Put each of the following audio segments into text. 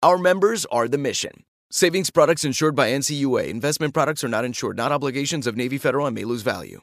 Our members are the mission. Savings products insured by NCUA. Investment products are not insured, not obligations of Navy Federal and may lose value.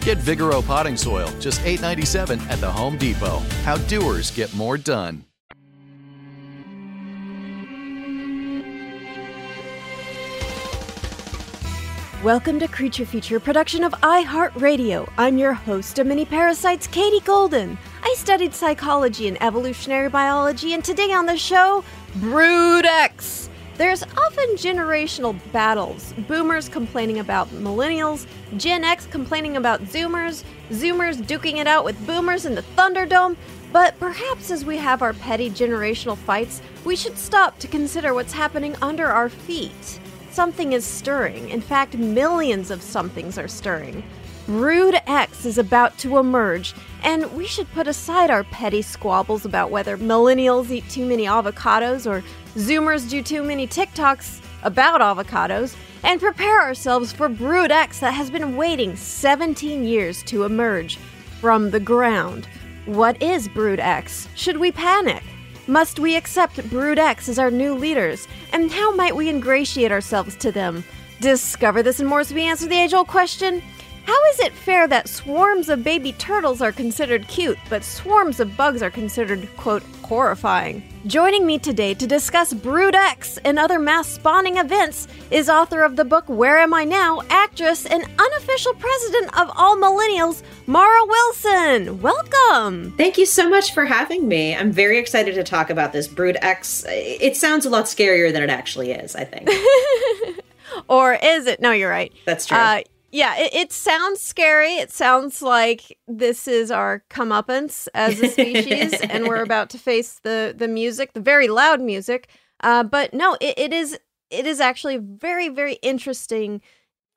Get Vigoro potting soil, just $8.97 at the Home Depot. How doers get more done. Welcome to Creature Feature, production of iHeartRadio. I'm your host of Mini Parasites, Katie Golden. I studied psychology and evolutionary biology, and today on the show, Brood X. There's often generational battles. Boomers complaining about millennials, Gen X complaining about Zoomers, Zoomers duking it out with Boomers in the Thunderdome. But perhaps as we have our petty generational fights, we should stop to consider what's happening under our feet. Something is stirring. In fact, millions of somethings are stirring. Brood X is about to emerge, and we should put aside our petty squabbles about whether millennials eat too many avocados or Zoomers do too many TikToks about avocados and prepare ourselves for Brood X that has been waiting 17 years to emerge from the ground. What is Brood X? Should we panic? Must we accept Brood X as our new leaders? And how might we ingratiate ourselves to them? Discover this and more as we answer the age old question How is it fair that swarms of baby turtles are considered cute, but swarms of bugs are considered, quote, horrifying? Joining me today to discuss Brood X and other mass spawning events is author of the book Where Am I Now? actress and unofficial president of all millennials, Mara Wilson. Welcome. Thank you so much for having me. I'm very excited to talk about this Brood X. It sounds a lot scarier than it actually is, I think. or is it? No, you're right. That's true. Uh, yeah, it, it, sounds scary. It sounds like this is our comeuppance as a species, and we're about to face the the music, the very loud music. Uh, but no, it, it is it is actually a very very interesting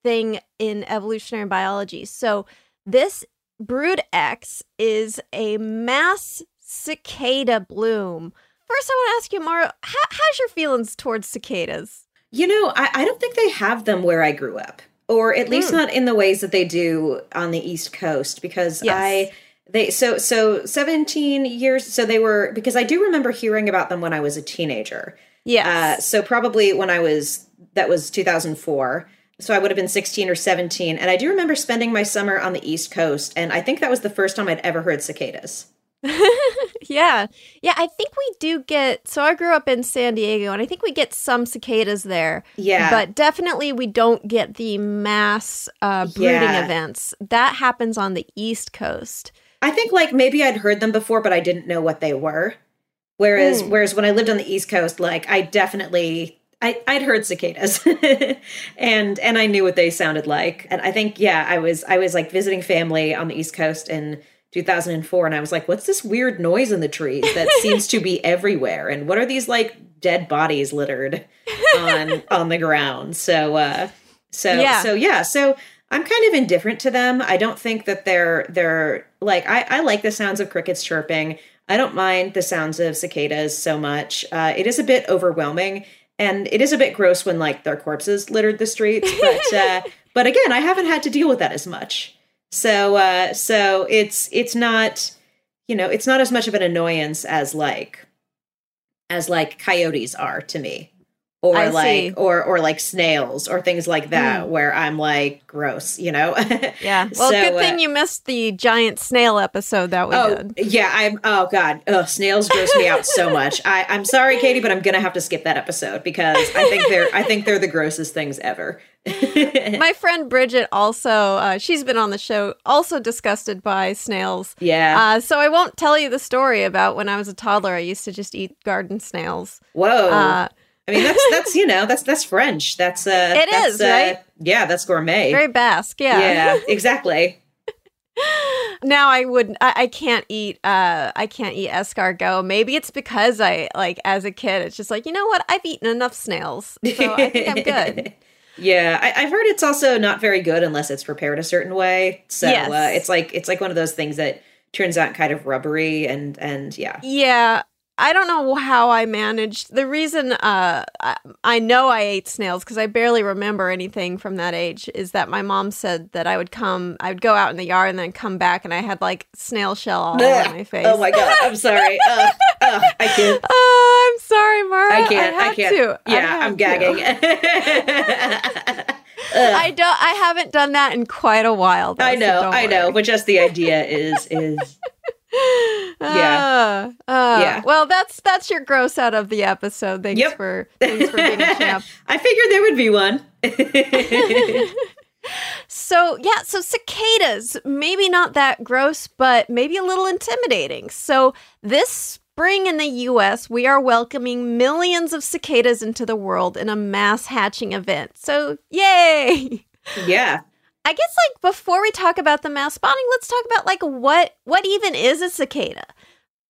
thing in evolutionary biology. So this Brood X is a mass cicada bloom. First, I want to ask you, Mara, how, how's your feelings towards cicadas? You know, I, I don't think they have them where I grew up or at least mm. not in the ways that they do on the East Coast because yes. I they so so 17 years so they were because I do remember hearing about them when I was a teenager. Yeah. Uh, so probably when I was that was 2004. So I would have been 16 or 17 and I do remember spending my summer on the East Coast and I think that was the first time I'd ever heard cicadas. yeah. Yeah, I think we do get so I grew up in San Diego and I think we get some cicadas there. Yeah. But definitely we don't get the mass uh, breeding yeah. events. That happens on the East Coast. I think like maybe I'd heard them before but I didn't know what they were. Whereas mm. whereas when I lived on the East Coast like I definitely I, I'd heard cicadas and and I knew what they sounded like. And I think yeah, I was I was like visiting family on the East Coast and 2004 and I was like, what's this weird noise in the trees that seems to be everywhere? And what are these like dead bodies littered on on the ground? So uh so yeah. so yeah, so I'm kind of indifferent to them. I don't think that they're they're like I, I like the sounds of crickets chirping. I don't mind the sounds of cicadas so much. Uh, it is a bit overwhelming and it is a bit gross when like their corpses littered the streets, but uh but again, I haven't had to deal with that as much. So uh so it's it's not you know, it's not as much of an annoyance as like as like coyotes are to me or I like see. or or like snails or things like that where i'm like gross you know Yeah. Well, So, good uh, thing you missed the giant snail episode that we oh did. yeah i'm oh god Ugh, snails gross me out so much i i'm sorry katie but i'm gonna have to skip that episode because i think they're i think they're the grossest things ever My friend Bridget also, uh, she's been on the show, also disgusted by snails. yeah Uh, so I won't tell you the story about when I was a toddler. I used to just eat garden snails. whoa Uh, i mean that's that's you know that's that's french that's uh It that's, is, uh, right? yeah that's gourmet very Basque, yeah. yeah exactly Now I wouldn't. I, I can't eat. Uh, I can't eat escargot. Maybe it's because I like as a kid. It's just like you know what? I've eaten enough snails, so I think I'm good. Yeah, I, I've heard it's also not very good unless it's prepared a certain way. So Yes. uh, it's like it's like one of those things that turns out kind of rubbery and and yeah. Yeah, I don't know how I managed. The reason uh, I, I know I ate snails because I barely remember anything from that age is that my mom said that I would come, I would go out in the yard and then come back and I had like snail shell all over my face. Oh my god, I'm sorry. Ugh, ugh, I can't. Oh, I'm sorry, Mara. I can't. I, had can't. To. Yeah, had I'm gagging. I don't. I haven't done that in quite a while. Though, I know, don't I know, but just the idea is is Uh, uh, Yeah. Well, that's that's your gross out of the episode. Thanks Yep. for thanks for being a champ. I figured there would be one. So, yeah, so cicadas, maybe not that gross, but maybe a little intimidating. So, this spring in the US, we are welcoming millions of cicadas into the world in a mass hatching event. So, yay! yeah. I guess like before we talk about the mass spawning, let's talk about like what what even is a cicada?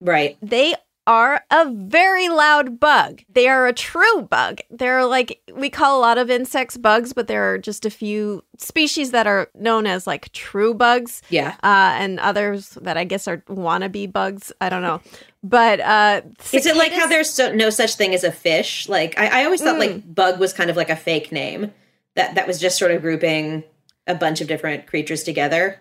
Right. They are a very loud bug. They are a true bug. They're like, we call a lot of insects bugs, but there are just a few species that are known as like true bugs, Yeah. uh, and others that I guess are wannabe bugs. I don't know. But uh, Is it like how there's so, no such thing as a fish? Like I, I always thought Mm. like bug was kind of like a fake name that that was just sort of grouping a bunch of different creatures together.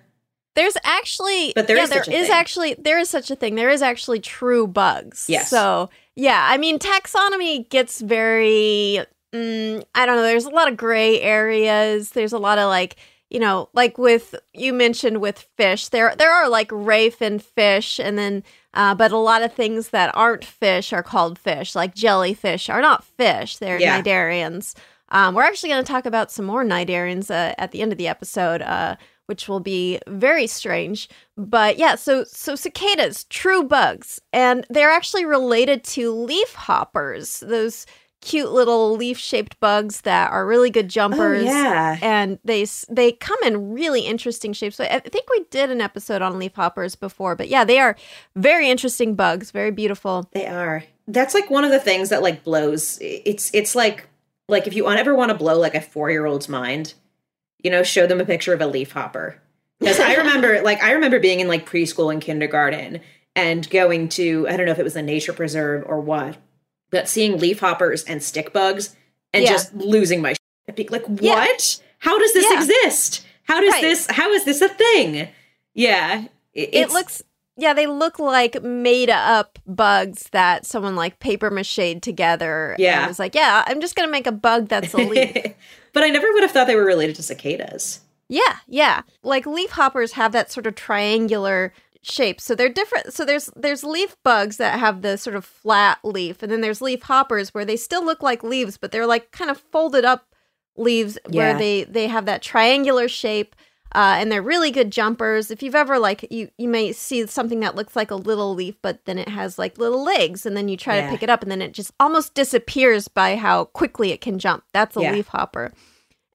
There's actually, But there yeah, is there is actually there is such a thing. There is actually true bugs. Yes. So yeah, I mean, taxonomy gets very. Mm, I don't know. There's a lot of gray areas. There's a lot of like you know, like with you mentioned with fish. There there are like ray fin fish, and then uh, but a lot of things that aren't fish are called fish. Like jellyfish are not fish. They're Yeah. cnidarians. Um, we're actually going to talk about some more cnidarians uh, at the end of the episode. Uh, which will be very strange. But yeah, so so cicadas, true bugs, and they're actually related to leaf hoppers, those cute little leaf-shaped bugs that are really good jumpers. Oh, yeah. And they they come in really interesting shapes. So I think we did an episode on leaf hoppers before, but yeah, they are very interesting bugs, very beautiful. They are. That's like one of the things that like blows. It's it's like like if you ever want to blow like a four year old's mind, you know, show them a picture of a leaf hopper. Because I remember like I remember being in like preschool and kindergarten and going to I don't know if it was a nature preserve or what, but seeing leaf hoppers and stick bugs and Yeah. just losing my shit. Like what? Yeah. How does this Yeah. exist? How does Right. this? How is this a thing? Yeah, it looks yeah they look like made up bugs that someone like paper mached together Yeah. and was like yeah i'm just gonna make a bug that's a leaf. But I never would have thought they were related to cicadas. yeah yeah. Like leaf hoppers have that sort of triangular shape. So they're different so there's there's leaf bugs that have the sort of flat leaf and then there's leaf hoppers where they still look like leaves but they're like kind of folded up leaves where they they have that triangular shape uh, and they're really good jumpers. If you've ever like you you may see something that looks like a little leaf, but then it has like little legs, and then you try Yeah. to pick it up, and then it just almost disappears by how quickly it can jump. That's a Yeah. leaf hopper.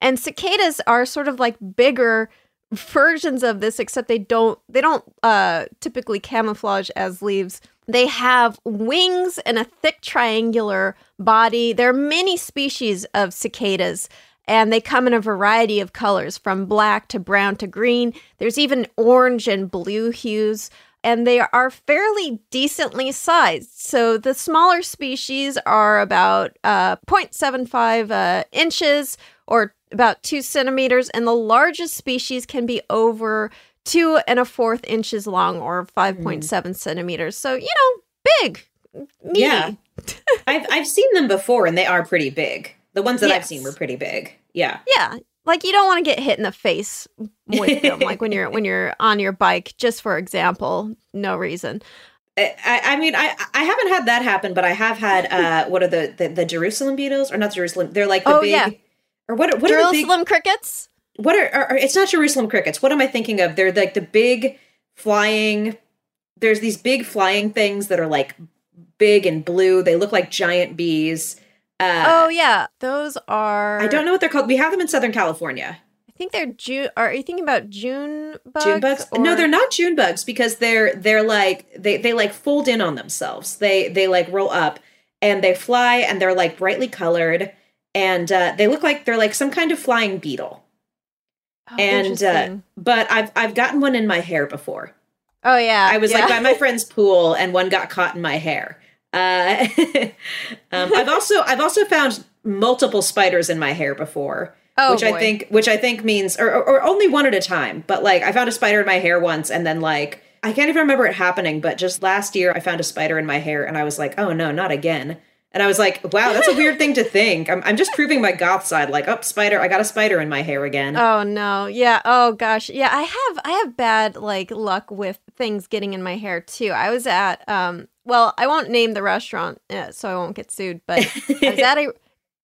And cicadas are sort of like bigger versions of this, except they don't they don't uh, typically camouflage as leaves. They have wings and a thick triangular body. There are many species of cicadas, and they come in a variety of colors from black to brown to green. There's even orange and blue hues, and they are fairly decently sized. So the smaller species are about uh, 0.75 uh, inches or about two centimeters, and the largest species can be over two and a fourth inches long or 5.7 centimeters. So, you know, big. meaty. Yeah. I've I've seen them before and they are pretty big. The ones that I've seen were pretty big. Yeah. Yeah. Like you don't want to get hit in the face with them, like when you're when you're on your bike, just for example, no reason. I, I mean, I I haven't had that happen, but I have had uh, what are the, the the Jerusalem beetles or not Jerusalem? They're like the Oh, big, yeah. or what? are- What are the big? Jerusalem crickets? What are, are, are? It's not Jerusalem crickets. What am I thinking of? They're like the big flying. There's these big flying things that are like big and blue. They look like giant bees. Uh, oh yeah, those are. I don't know what they're called. We have them in Southern California. I think they're June. Are you thinking about June bugs? June bugs? No, they're not June bugs because they're they're like they they like fold in on themselves. They they like roll up and they fly and they're like brightly colored and uh, they look like they're like some kind of flying beetle. Oh, and uh, but I've I've gotten one in my hair before. oh yeah, I was yeah. like by my friend's pool and one got caught in my hair. Uh, um, I've also I've also found multiple spiders in my hair before. Oh, which I think which I think means or, or, or only one at a time. But like I found a spider in my hair once and then like I can't even remember it happening, but just last year I found a spider in my hair and I was like, oh no, not again. And I was like, wow, that's a weird thing to think. I'm, I'm just proving my goth side, like, oh, spider, I got a spider in my hair again. Oh no. Yeah. Oh gosh. Yeah, I have I have bad like luck with things getting in my hair too. I was at um well, I won't name the restaurant uh, so I won't get sued, but I was at a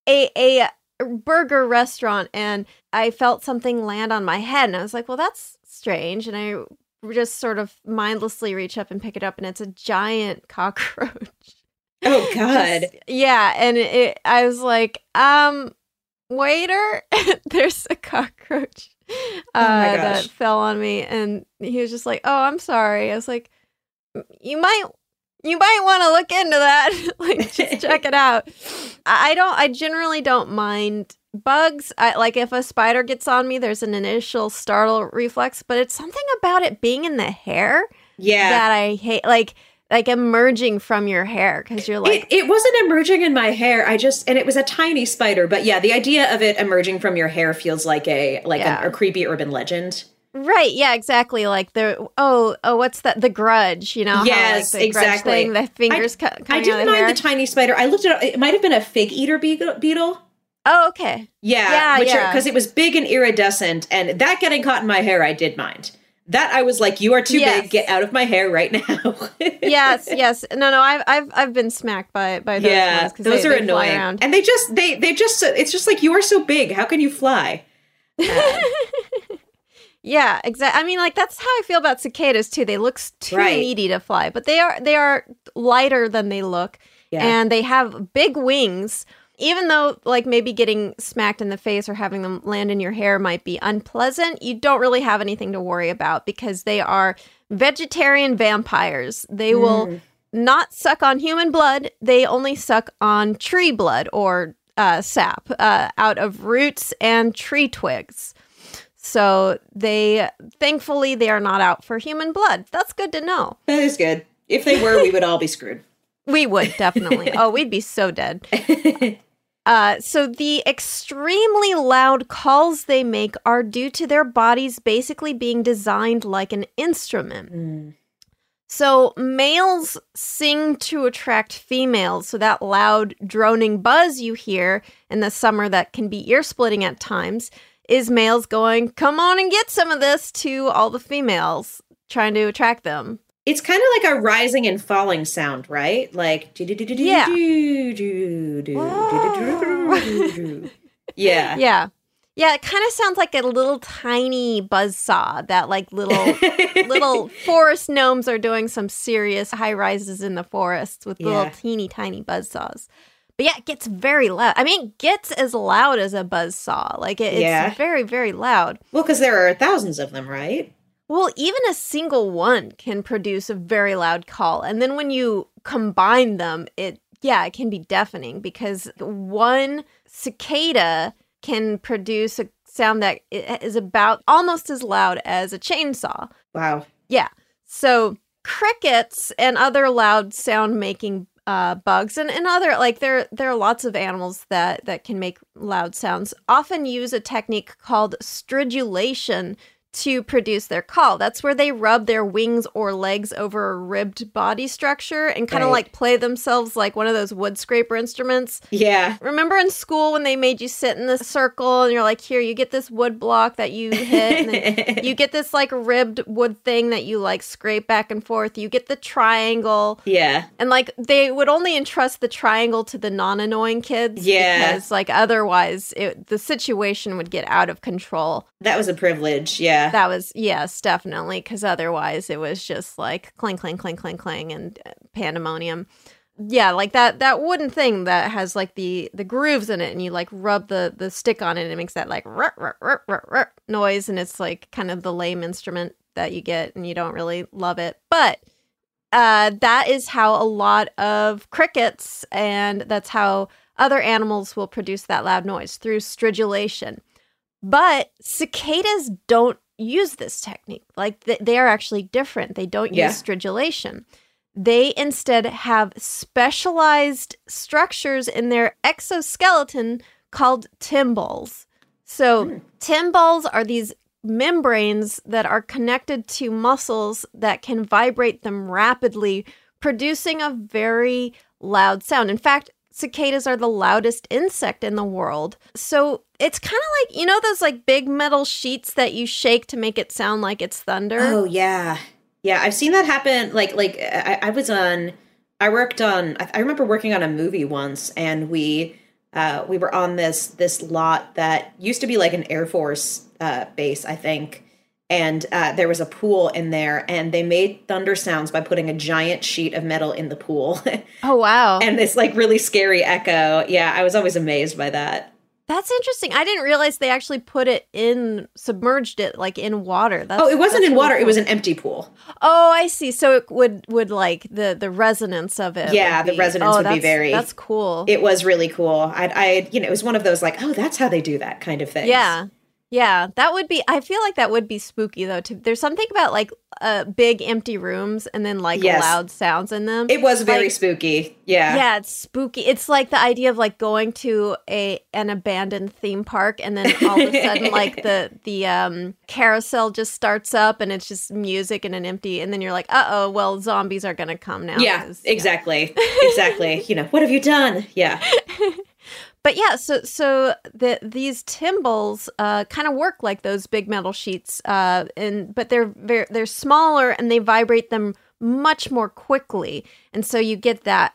a a burger restaurant and I felt something land on my head and I was like, "Well, that's strange." And I just sort of mindlessly reach up and pick it up and it's a giant cockroach. oh God. Just- yeah, and it, I was like, um, waiter, there's a cockroach uh, my that fell on me, and he was just like, oh, I'm sorry. I was like, you might. You might want to look into that. like, just check it out. I I don't. I generally don't mind bugs. I like if a spider gets on me. There's an initial startle reflex, but it's something about it being in the hair yeah. that I hate. Like like emerging from your hair because you're like, it, it wasn't emerging in my hair. I just and it was a tiny spider, but yeah, the idea of it emerging from your hair feels like a like Yeah. a, a creepy urban legend. Right, yeah, exactly. Like the oh oh, what's that? The Grudge, you know? how, Yes, like, the exactly. thing, the fingers co- coming I didn't mind hair. the tiny spider. I looked at it. It might have been a fig eater beetle. beetle. oh, okay. Yeah, Yeah, which yeah. because it was big and iridescent, and that getting caught in my hair, I did mind. That I was like, "You are too Yes. big. Get out of my hair right now." Yes, yes. No, no. I've I've I've been smacked by by those yeah, ones those they, are they annoying, and they just they they just it's just like you are so big. How can you fly? Yeah, exactly. I mean, like that's how I feel about cicadas too. They look too Right. meaty to fly, but they are they are lighter than they look, Yeah. and they have big wings. Even though, like, maybe getting smacked in the face or having them land in your hair might be unpleasant, you don't really have anything to worry about because they are vegetarian vampires. They will not suck on human blood, they only suck on tree blood or uh, sap uh, out of roots and tree twigs. So they, thankfully, they are not out for human blood. That's good to know. That is good. If they were, we would all be screwed. We would definitely. oh, we'd be so dead. Uh, so the extremely loud calls they make are due to their bodies basically being designed like an instrument. So males sing to attract females. So that loud droning buzz you hear in the summer that can be ear splitting at times is males going, "Come on and get some of this" to all the females trying to attract them. It's kind of like a rising and falling sound, right? Like Yeah. yeah. Yeah. Yeah, it kind of sounds like a little tiny buzz saw that like little little forest gnomes are doing some serious high rises in the forests with little Yeah. teeny tiny buzz saws. But yeah, it gets very loud. I mean, it gets as loud as a buzz saw. Like it, it's Yeah. very, very loud. Well, because there are thousands of them, right? Well, even a single one can produce a very loud call. And then when you combine them, it yeah, it can be deafening because one cicada can produce a sound that is about almost as loud as a chainsaw. Wow. Yeah. So crickets and other loud sound making uh, bugs and, and other like there there are lots of animals that that can make loud sounds often use a technique called stridulation to produce their call. That's where they rub their wings or legs over a ribbed body structure and kind of Right. like play themselves like one of those wood scraper instruments. Yeah. Remember in school when they made you sit in this circle and you're like, here, you get this wood block that you hit, and then you get this like ribbed wood thing that you like scrape back and forth. You get the triangle. Yeah. And like they would only entrust the triangle to the non-annoying kids, Yeah. because like otherwise it, the situation would get out of control. That was a privilege. Yeah. That was yes, definitely, because otherwise it was just like clang, clang, clang, clang, clang, and uh, pandemonium. Yeah, like that that wooden thing that has like the the grooves in it, and you like rub the the stick on it, and it makes that like rut, rut, rut, rut, rut noise, and it's like kind of the lame instrument that you get, and you don't really love it, but uh, that is how a lot of crickets and that's how other animals will produce that loud noise through stridulation. But cicadas don't use this technique. Like th- they are actually different. They don't Yeah. use stridulation. They instead have specialized structures in their exoskeleton called tymbals. So, hmm. tymbals are these membranes that are connected to muscles that can vibrate them rapidly, producing a very loud sound. In fact, cicadas are the loudest insect in the world. So it's kind of like, you know, those like big metal sheets that you shake to make it sound like it's thunder? Oh yeah, yeah. I've seen that happen. Like like I, I was on. I worked on. I, I remember working on a movie once, and we uh, we were on this this lot that used to be like an Air Force uh, base, I think. And uh, there was a pool in there, and they made thunder sounds by putting a giant sheet of metal in the pool, Oh, wow. and this like really scary echo. Yeah, I was always amazed by that. That's interesting. I didn't realize they actually put it in, submerged it like in water. That's, Oh, it wasn't in really water; it was an empty pool. Oh, I see. So it would would like the the resonance of it. Yeah, the resonance oh, would be very- That's cool. It was really cool. I, I, you know, it was one of those like, oh, that's how they do that kind of thing. Yeah. Yeah, that would be I feel like that would be spooky though. Too. There's something about like uh big empty rooms and then like Yes. loud sounds in them. It was very Like, spooky. Yeah. Yeah, it's spooky. It's like the idea of like going to a an abandoned theme park and then all of a sudden like the the um carousel just starts up and it's just music and an empty and then you're like, "Uh-oh, well zombies are going to come now." Yeah, exactly. exactly. You know, what have you done? Yeah. But yeah, so so the these tymbals uh, kind of work like those big metal sheets, uh, and but they're very they're smaller and they vibrate them much more quickly, and so you get that.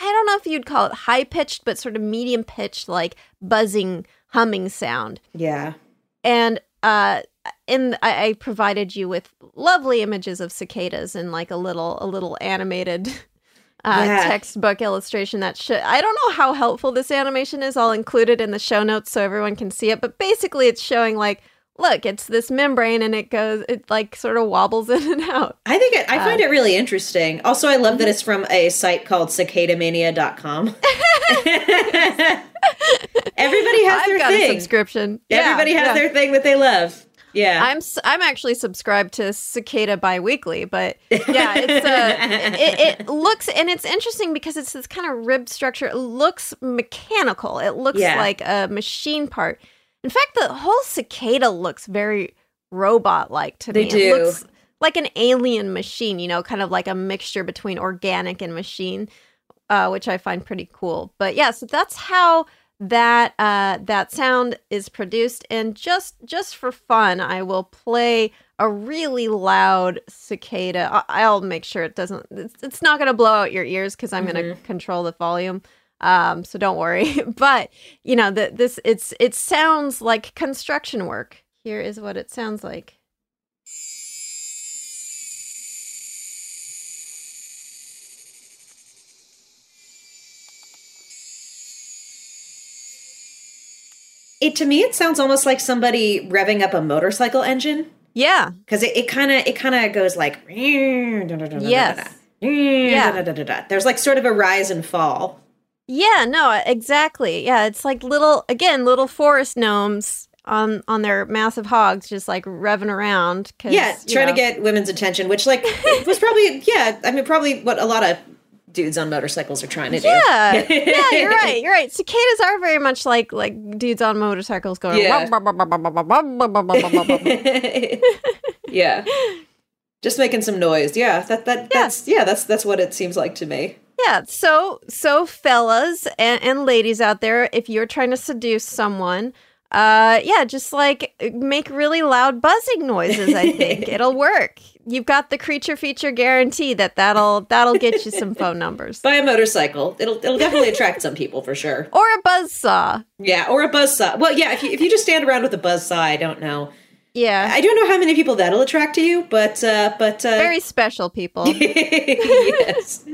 I don't know if you'd call it high pitched, but sort of medium pitched, like buzzing, humming sound. Yeah. And uh, in I, I provided you with lovely images of cicadas and like a little a little animated uh, Yeah. textbook illustration that should I don't know how helpful this animation is. I'll include it in the show notes so everyone can see it. But basically, it's showing like, look, it's this membrane and it goes, it like sort of wobbles in and out. I think it, I Uh, find it really interesting. Also, I love mm-hmm. that it's from a site called cicadamania.com. Everybody has I've their got a thing. subscription. Everybody Yeah, has yeah. their thing that they love. Yeah. I'm I'm actually subscribed to Cicada Biweekly, but yeah, it's uh, it, it looks and it's interesting because it's this kind of ribbed structure. It looks mechanical. It looks Yeah. like a machine part. In fact, the whole cicada looks very robot like to They me. do. It looks like an alien machine, you know, kind of like a mixture between organic and machine, uh, which I find pretty cool. But yeah, so that's how that uh, that sound is produced. And just just for fun, I will play a really loud cicada. I- I'll make sure it doesn't. It's, it's not going to blow out your ears because I'm going to control the volume. Um, so don't worry. but you know, the, this it's it sounds like construction work. Here is what it sounds like. It to me it sounds almost like somebody revving up a motorcycle engine Yeah. because it kind of it kind of goes like Yes. yeah there's like sort of a rise and fall Yeah, no, exactly. Yeah, it's like little again, little forest gnomes on on their massive hogs just like revving around. yeah trying know, to get women's attention which like was probably yeah i mean probably what a lot of dudes on motorcycles are trying to yeah. do. yeah, you're right. You're right. Cicadas are very much like like dudes on motorcycles going. Yeah. Just making some noise. Yeah, that that yeah. that's yeah, that's that's what it seems like to me. Yeah. So so fellas and, and ladies out there, if you're trying to seduce someone, uh, yeah, just like make really loud buzzing noises. I think it'll work. You've got the creature feature guarantee that that'll that'll get you some phone numbers Buy a motorcycle. It'll it'll definitely attract some people for sure. or a buzz saw. Yeah, or a buzz saw. Well, yeah, if you if you just stand around with a buzz saw, I don't know. Yeah. I don't know how many people that'll attract to you, but uh but uh Very special people. yes.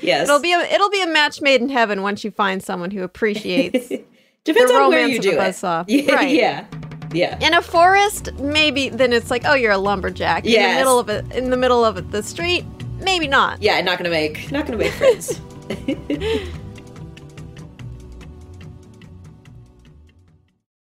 Yes. It'll be a it'll be a match made in heaven once you find someone who appreciates. Depends on where you do it. buzzsaw. Yeah, Right. yeah. Yeah. in a forest, maybe then it's like, oh, you're a lumberjack. In the middle of it, in the middle of it, the street, maybe not. Yeah, not gonna make not gonna make friends.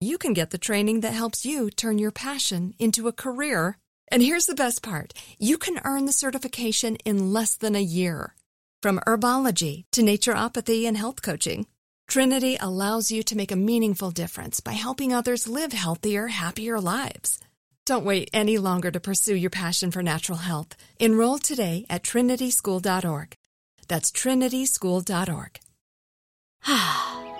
you can get the training that helps you turn your passion into a career. And here's the best part you can earn the certification in less than a year. From herbology to naturopathy and health coaching, Trinity allows you to make a meaningful difference by helping others live healthier, happier lives. Don't wait any longer to pursue your passion for natural health. Enroll today at trinityschool.org. That's trinityschool.org.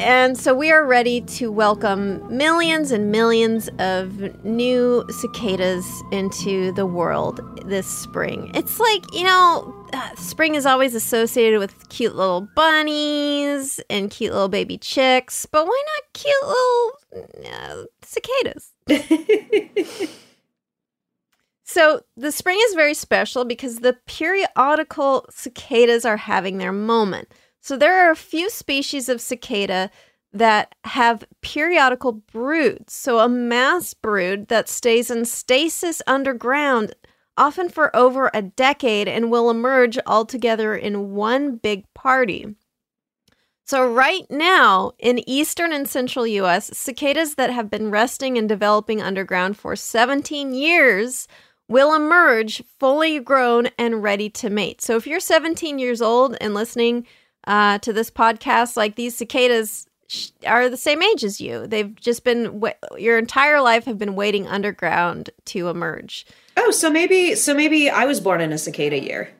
and so we are ready to welcome millions and millions of new cicadas into the world this spring. It's like, you know, uh, spring is always associated with cute little bunnies and cute little baby chicks, but why not cute little uh, cicadas? So the spring is very special because the periodical cicadas are having their moment. So there are a few species of cicada that have periodical broods. So a mass brood that stays in stasis underground, often for over a decade, and will emerge all together in one big party. So, right now in eastern and central US, cicadas that have been resting and developing underground for 17 years will emerge fully grown and ready to mate. So if you're 17 years old and listening uh, to this podcast, like these cicadas sh- are the same age as you. They've just been wa- your entire life have been waiting underground to emerge. Oh, so maybe so maybe I was born in a cicada year.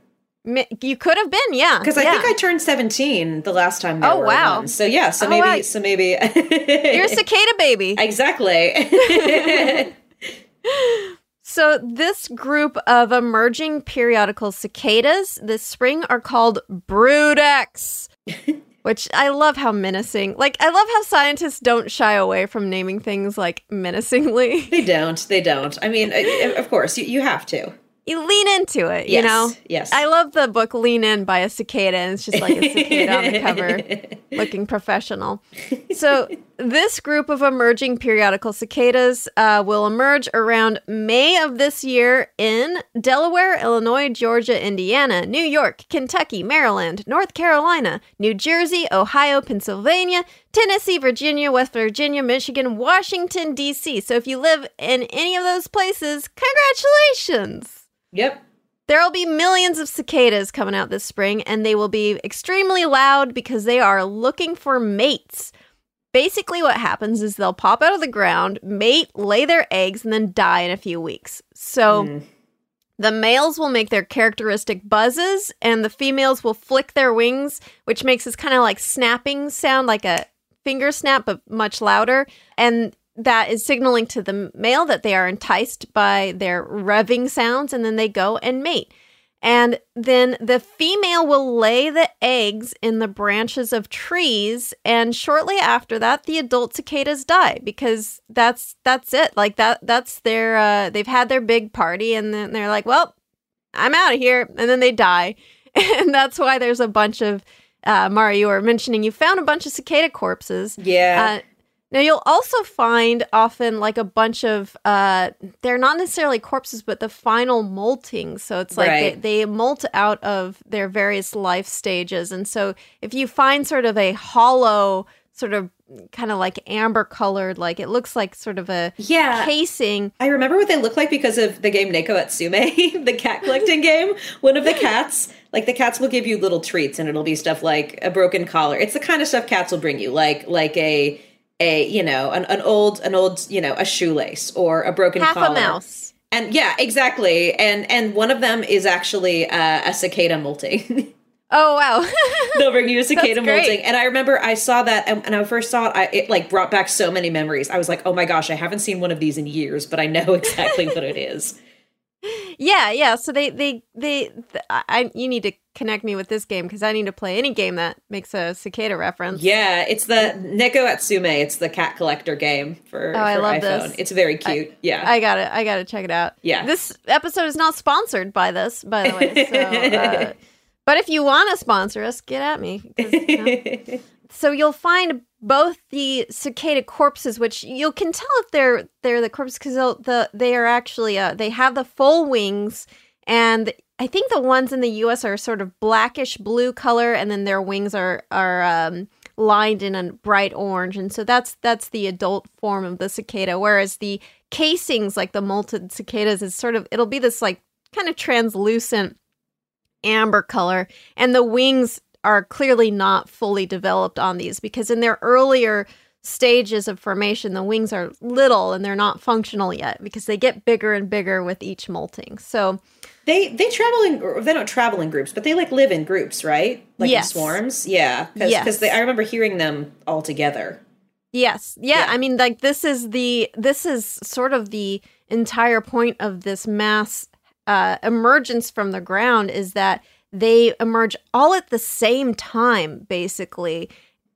You could have been, yeah. Because I yeah. think I turned 17 the last time Oh, wow. one. So yeah, so Oh, maybe wow. so maybe you're a cicada baby. Exactly. So, this group of emerging periodical cicadas this spring are called Brood-X, which I love how menacing. Like, I love how scientists don't shy away from naming things like menacingly. they don't. They don't. I mean, of course, you, you have to. You lean into it, you know? yes. I love the book Lean In by a cicada, and it's just like a cicada on the cover looking professional. So, this group of emerging periodical cicadas uh, will emerge around May of this year in Delaware, Illinois, Georgia, Indiana, New York, Kentucky, Maryland, North Carolina, New Jersey, Ohio, Pennsylvania, Tennessee, Virginia, West Virginia, Michigan, Washington, D.C. So, if you live in any of those places, congratulations! Yep. There will be millions of cicadas coming out this spring, and they will be extremely loud because they are looking for mates. Basically, what happens is they'll pop out of the ground, mate, lay their eggs, and then die in a few weeks. So hmm. the males will make their characteristic buzzes, and the females will flick their wings, which makes this kind of like snapping sound, like a finger snap, but much louder. And that is signaling to the male that they are enticed by their revving sounds, and then they go and mate. And then the female will lay the eggs in the branches of trees, and shortly after that, the adult cicadas die because that's that's it. Like that that's their uh, they've had their big party, and then they're like, well, I'm out of here, and then they die, and that's why there's a bunch of uh, Mara. You were mentioning you found a bunch of cicada corpses. Yeah. Uh, now you'll also find often like a bunch of uh they're not necessarily corpses but the final molting so it's like Right. they, they molt out of their various life stages and so if you find sort of a hollow sort of kind of like amber colored like it looks like sort of a Yeah. casing I remember what they look like because of the game Neko Atsume, the cat collecting game. One of the cats, like the cats will give you little treats and it'll be stuff like a broken collar. It's the kind of stuff cats will bring you, like like a a you know, an, an old an old, you know, a shoelace or a broken half collar. a mouse And yeah, exactly. And and one of them is actually uh, a cicada molting. oh wow They'll bring you a cicada molting. And I remember I saw that, and and I first saw it, I, it like brought back so many memories. I was like, oh my gosh, I haven't seen one of these in years, but I know exactly what it is. Yeah yeah so they they they th- I, I you need to connect me with this game because i need to play any game that makes a cicada reference Yeah, it's the Neko Atsume. It's the cat collector game for, Oh, I love iPhone. this. It's very cute. yeah. I got it. I got to check it out. Yeah. This episode is not sponsored by this, by the way. So, uh, but if you want to sponsor us, get at me. you know. so you'll find both the cicada corpses, which you can tell if they're they're the corpses because the they are actually uh, they have the full wings, and I think the ones in the U.S. are sort of blackish blue color, and then their wings are are um, lined in a bright orange, and so that's that's the adult form of the cicada. Whereas the casings, like the molted cicadas, is sort of it'll be this like kind of translucent amber color, and the wings are clearly not fully developed on these because in their earlier stages of formation, the wings are little and they're not functional yet because they get bigger and bigger with each molting. So they they travel in they don't travel in groups, but they like live in groups, right? Like Yes. in swarms. Yeah. Because Yes. I remember hearing them all together. Yes. Yeah, Yeah. I mean like this is the this is sort of the entire point of this mass uh emergence from the ground is that they emerge all at the same time basically.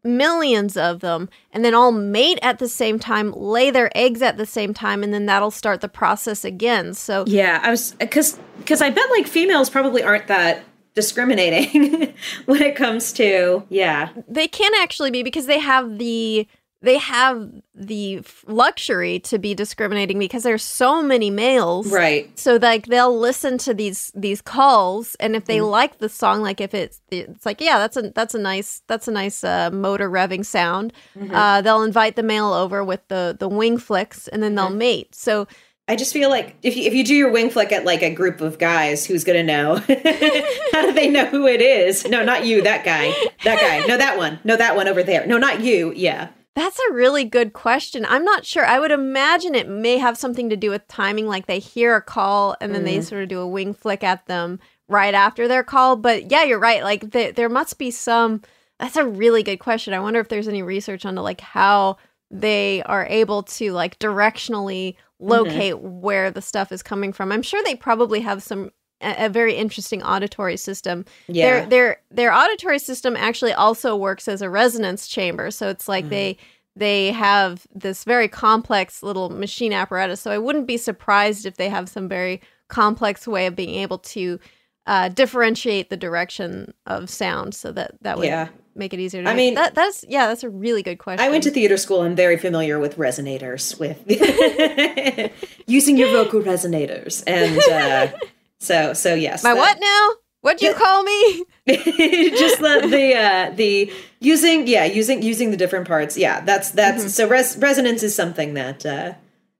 Millions of them, and then all mate at the same time, lay their eggs at the same time, and then that'll start the process again. So, Yeah, I was because because I bet like females probably aren't that discriminating when it comes to yeah they can actually be because they have the they have the luxury to be discriminating because there's so many males right so like they'll listen to these these calls and if they like the song like if it's it's like yeah that's a that's a nice that's a nice uh, motor revving sound uh, they'll invite the male over with the the wing flicks and then they'll mate so I just feel like if you if you do your wing flick at like a group of guys, who's gonna know? How do they know who it is? No, not you. That guy. That guy. No, that one. No, that one over there. No, not you. Yeah. That's a really good question. I'm not sure. I would imagine it may have something to do with timing, like they hear a call and then mm. they sort of do a wing flick at them right after their call. But yeah, you're right. Like the, there must be some. That's a really good question. I wonder if there's any research on like how they are able to like directionally mm-hmm. locate mm-hmm. where the stuff is coming from. I'm sure they probably have some a, very interesting auditory system. Yeah. Their their their auditory system actually also works as a resonance chamber. So it's like mm-hmm. they they have this very complex little machine apparatus. So I wouldn't be surprised if they have some very complex way of being able to uh, differentiate the direction of sound so that that would yeah make it easier to I mean that that's yeah, that's a really good question. I went to theater school. I'm very familiar with resonators, with using your vocal resonators. And uh, so so yes. My that, what now? What'd you call me? just the the uh, the using yeah, using using the different parts. Yeah, that's that's mm-hmm. so res- resonance is something that uh,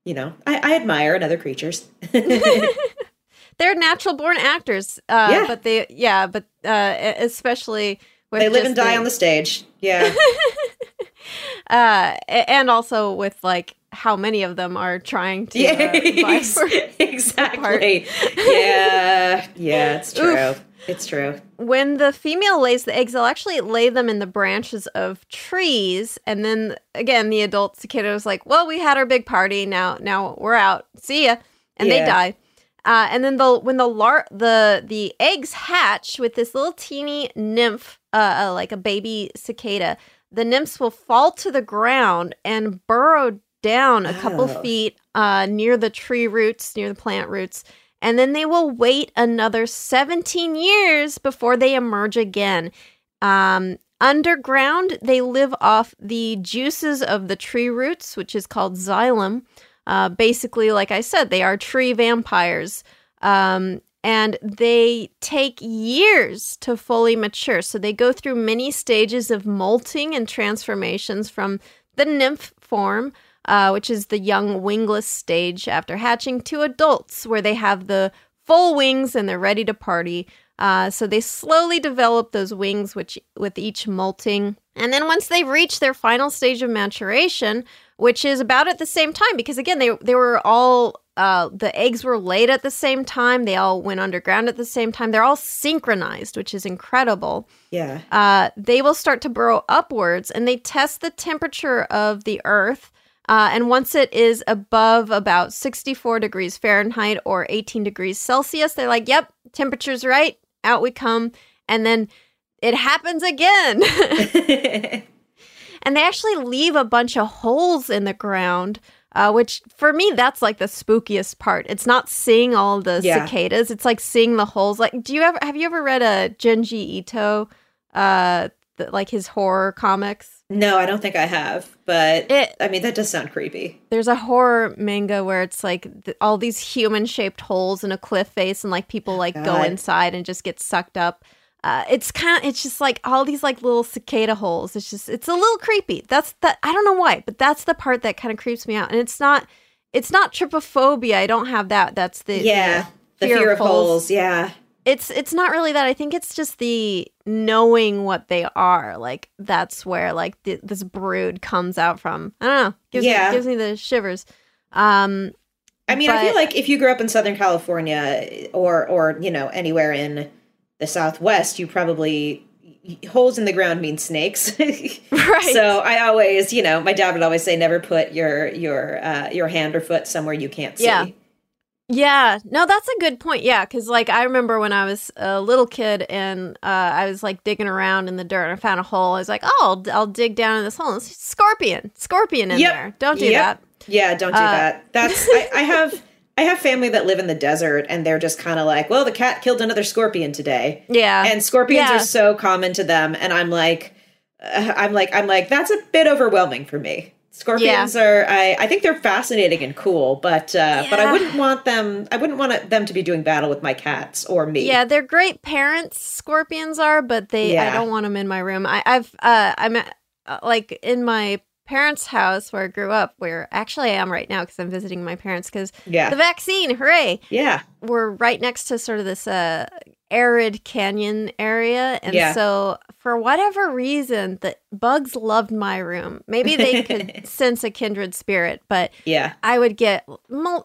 you know, I, I admire in other creatures. They're natural born actors. Uh, yeah. but they yeah, but uh, especially with they live and die the, on the stage. Yeah. uh, and also with like how many of them are trying to uh, for, exactly. yeah, yeah, it's true. Oof. It's true. When the female lays the eggs, they'll actually lay them in the branches of trees, and then again, the adult cicada was like, "Well, we had our big party. Now, now we're out. See ya," and yeah. they die. Uh, and then the when the lar- the the eggs hatch with this little teeny nymph uh, like a baby cicada, the nymphs will fall to the ground and burrow down a couple oh. feet uh, near the tree roots, near the plant roots, and then they will wait another 17 years before they emerge again. Um, underground, they live off the juices of the tree roots, which is called xylem. Uh, basically, like I said, they are tree vampires. Um, and they take years to fully mature. So they go through many stages of molting and transformations from the nymph form, uh, which is the young wingless stage after hatching, to adults, where they have the full wings and they're ready to party. Uh, so they slowly develop those wings which, with each molting. And then once they've reached their final stage of maturation, which is about at the same time, because again, they, they were all uh, the eggs were laid at the same time. They all went underground at the same time. They're all synchronized, which is incredible. Yeah. Uh, they will start to burrow upwards and they test the temperature of the Earth. Uh, and once it is above about 64 degrees Fahrenheit or 18 degrees Celsius, they're like, yep, temperature's right. Out we come. And then it happens again. and they actually leave a bunch of holes in the ground uh, which for me that's like the spookiest part. It's not seeing all the yeah. cicadas; it's like seeing the holes. Like, do you ever have you ever read a Junji Ito, uh, the, like his horror comics? No, I don't think I have, but it, I mean that does sound creepy. There's a horror manga where it's like th- all these human-shaped holes in a cliff face, and like people like God. go inside and just get sucked up uh, it's kind of it's just like all these like little cicada holes it's just it's a little creepy that's that i don't know why but that's the part that kind of creeps me out and it's not it's not trypophobia i don't have that that's the yeah the fear, the fear of, holes. holes yeah it's it's not really that i think it's just the knowing what they are like that's where like the, this brood comes out from i don't know gives yeah. me gives me the shivers um i mean but, i feel like if you grew up in southern california or or you know anywhere in the Southwest, you probably holes in the ground mean snakes. right. So I always, you know, my dad would always say, never put your your uh, your hand or foot somewhere you can't see. Yeah. Yeah, no, that's a good point. Yeah, because like I remember when I was a little kid and uh, I was like digging around in the dirt and I found a hole. I was like, oh, I'll, I'll dig down in this hole. It's scorpion, scorpion in yep. there. Don't do yep. that. Yeah, don't do uh, that. That's I, I have I have family that live in the desert and they're just kind of like, well, the cat killed another scorpion today. Yeah. And scorpions yeah. are so common to them. And I'm like, uh, I'm like, I'm like, that's a bit overwhelming for me. Scorpions yeah. are, I, I think they're fascinating and cool, but, uh, yeah. but I wouldn't want them, I wouldn't want them to be doing battle with my cats or me. Yeah. They're great parents, scorpions are, but they, I don't want them in my room. I, I've, uh, I'm uh, like in my parents' house where I grew up, where actually I am right now because I'm visiting my parents because Yeah. the vaccine, hooray! yeah. We're right next to sort of this uh, arid canyon area, and Yeah. so for whatever reason, the bugs loved my room. Maybe they could sense a kindred spirit, but Yeah. I would get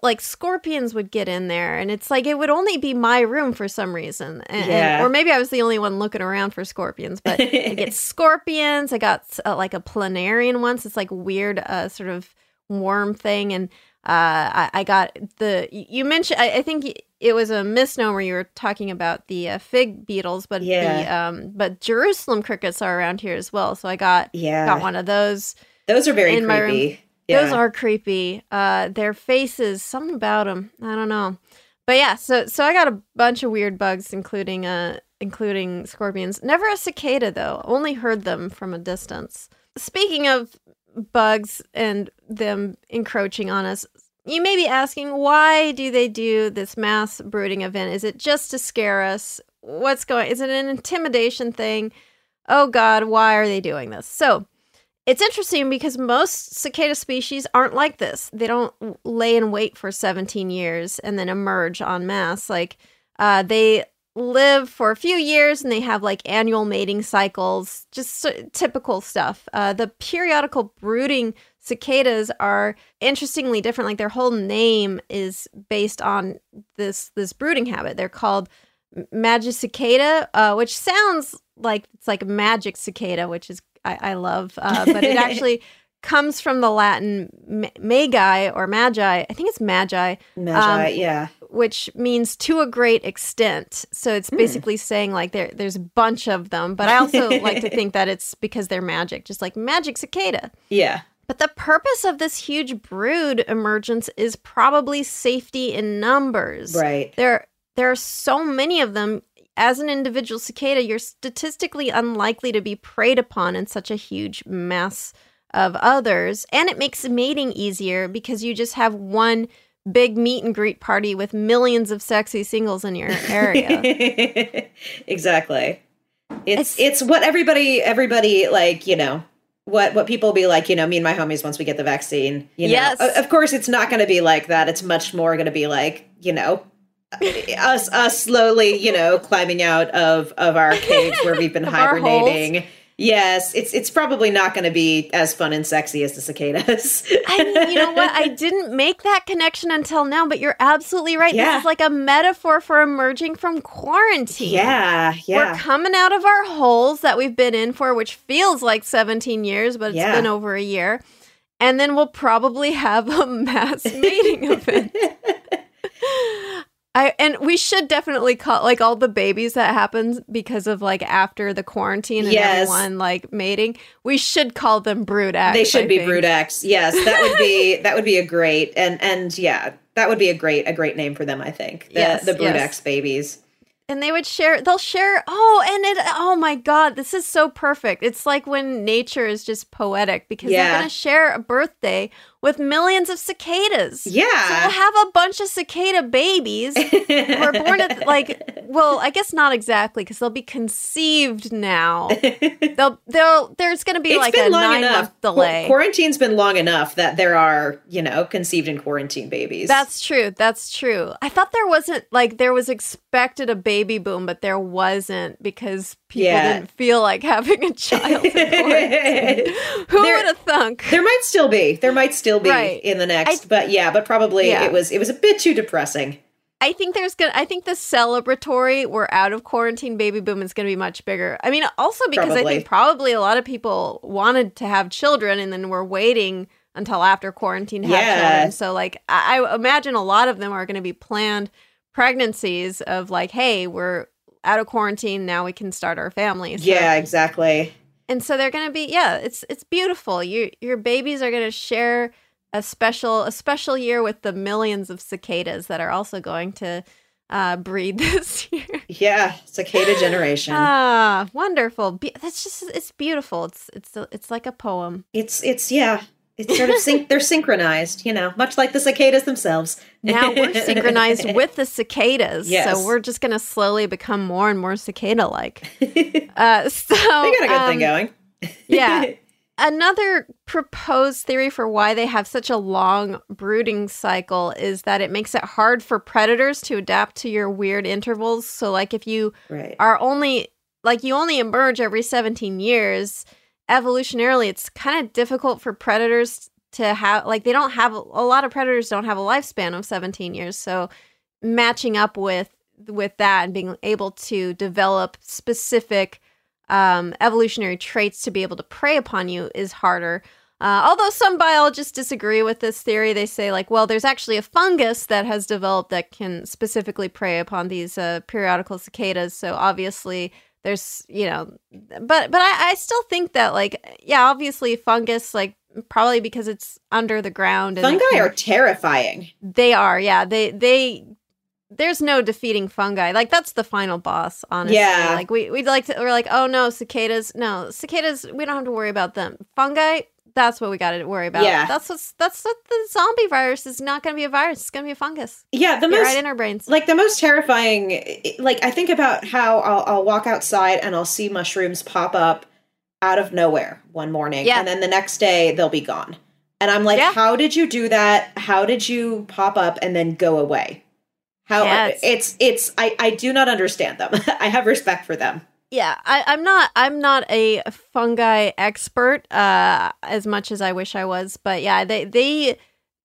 like scorpions would get in there, and it's like it would only be my room for some reason, and, Yeah. or maybe I was the only one looking around for scorpions. But I get scorpions. I got uh, like a planarian once. It's like weird, uh, sort of worm thing, and I, I got the. You mentioned. I, I think it was a misnomer. You were talking about the uh, fig beetles, but the Yeah. um, but Jerusalem crickets are around here as well. So I got Yeah. got one of those. Those are very in my room. creepy. Those are creepy. Uh, their faces, something about them. I don't know, but yeah. So so I got a bunch of weird bugs, including uh including scorpions. Never a cicada though. Only heard them from a distance. Speaking of bugs and them encroaching on us. You may be asking, why do they do this mass brooding event? Is it just to scare us? What's going? Is it an intimidation thing? Oh God, why are they doing this? So, it's interesting because most cicada species aren't like this. They don't lay in wait for 17 years and then emerge en masse. Like, uh, they live for a few years and they have like annual mating cycles, just so- typical stuff. Uh, the periodical brooding cicadas are interestingly different. Like, their whole name is based on this this brooding habit. They're called Magicicada, uh, which sounds like it's like a magic cicada, which is I, I love, uh, but it actually comes from the Latin ma- magi or magi. I think it's magi, Magi, um, yeah. which means to a great extent. So it's basically saying like there there's a bunch of them. But I also like to think that it's because they're magic, just like magic cicada. Yeah. But the purpose of this huge brood emergence is probably safety in numbers. Right. There there are so many of them. As an individual cicada, you're statistically unlikely to be preyed upon in such a huge mass of others. And it makes mating easier because you just have one big meet and greet party with millions of sexy singles in your area. exactly. It's, It's- it's what everybody everybody like, you know, what what people be like, you know, me and my homies once we get the vaccine, you know. Yes. O- Of course it's not going to be like that. It's much more going to be like, you know, us us slowly, you know, climbing out of of our caves where we've been Of our holes. hibernating. Yes, it's it's probably not going to be as fun and sexy as the cicadas. I mean, you know what? I didn't make that connection until now, but you're absolutely right. Yeah. This is like a metaphor for emerging from quarantine. yeah, yeah. We're coming out of our holes that we've been in for, which feels like 17 years, but it's Yeah. been over a year. And then we'll probably have a mass mating event. I and we should definitely call like all the babies that happens because of like after the quarantine and Yes. everyone like mating. We should call them brood acts. They should I be think. brood X. Yes, that would be that would be a great and and yeah, that would be a great a great name for them. I think the Yes, the brood yes. X babies. and they would share they'll share oh and it oh my god this is so perfect it's like when nature is just poetic because they're going to share a birthday with millions of cicadas so Yeah. we'll have a bunch of cicada babies who are born at like well i guess not exactly because they'll be conceived now they'll they'll there's going to be It's like a long nine enough. month delay Qu- Quarantine's been long enough that there are you know conceived in quarantine babies. That's true. That's true. I thought there wasn't like there was expected a baby boom, but there wasn't because people Yeah. didn't feel like having a child. Who There- would have thunk? there might still be there might still be Right. in the next, I- but yeah, but probably Yeah. it was it was a bit too depressing. I think there's gonna. I think the celebratory we're out of quarantine baby boom is gonna be much bigger. I mean, also because I think probably a lot of people wanted to have children and then were waiting until after quarantine to have Yeah. children. So like, I, I imagine a lot of them are going to be planned pregnancies of like, hey, we're out of quarantine now, we can start our family. So- Yeah, exactly. and so they're gonna be yeah it's it's beautiful you your babies are gonna share a special a special year with the millions of cicadas that are also going to uh, breed this year Yeah, cicada generation. ah wonderful Be- that's just it's beautiful it's it's it's like a poem it's it's yeah. It's sort of syn- they're synchronized, you know, much like the cicadas themselves. now we're synchronized with the cicadas Yes. so we're just gonna slowly become more and more cicada like uh so They got a good thing um, going. yeah. another proposed theory for why they have such a long brooding cycle is that it makes it hard for predators to adapt to your weird intervals. So, like, if you Right. are only like you only emerge every 17 years, evolutionarily, it's kind of difficult for predators to have like they don't have a lot of predators don't have a lifespan of 17 years. So, matching up with with that and being able to develop specific um, evolutionary traits to be able to prey upon you is harder. Uh, although some biologists disagree with this theory, they say like, well, there's actually a fungus that has developed that can specifically prey upon these uh, periodical cicadas. So obviously, there's you know, but but I, I still think that like, yeah, obviously fungus like probably because it's under the ground and Fungi are terrifying. they are, yeah. They they there's no defeating fungi. Like that's the final boss, honestly. Yeah. Like we we'd like to we're like, oh no, cicadas. No, cicadas, we don't have to worry about them. Fungi, that's what we gotta worry about. Yeah. That's what's that's what the zombie virus is not gonna be a virus, it's gonna be a fungus. Yeah, the most right in our brains. like the most terrifying like i think about how I'll, I'll walk outside and i'll see mushrooms pop up out of nowhere one morning Yeah. and then the next day they'll be gone and i'm like Yeah. how did you do that how did you pop up and then go away how it's- it's it's i i do not understand them i have respect for them Yeah, I, I'm not. I'm not a fungi expert uh, as much as I wish I was, but yeah, they they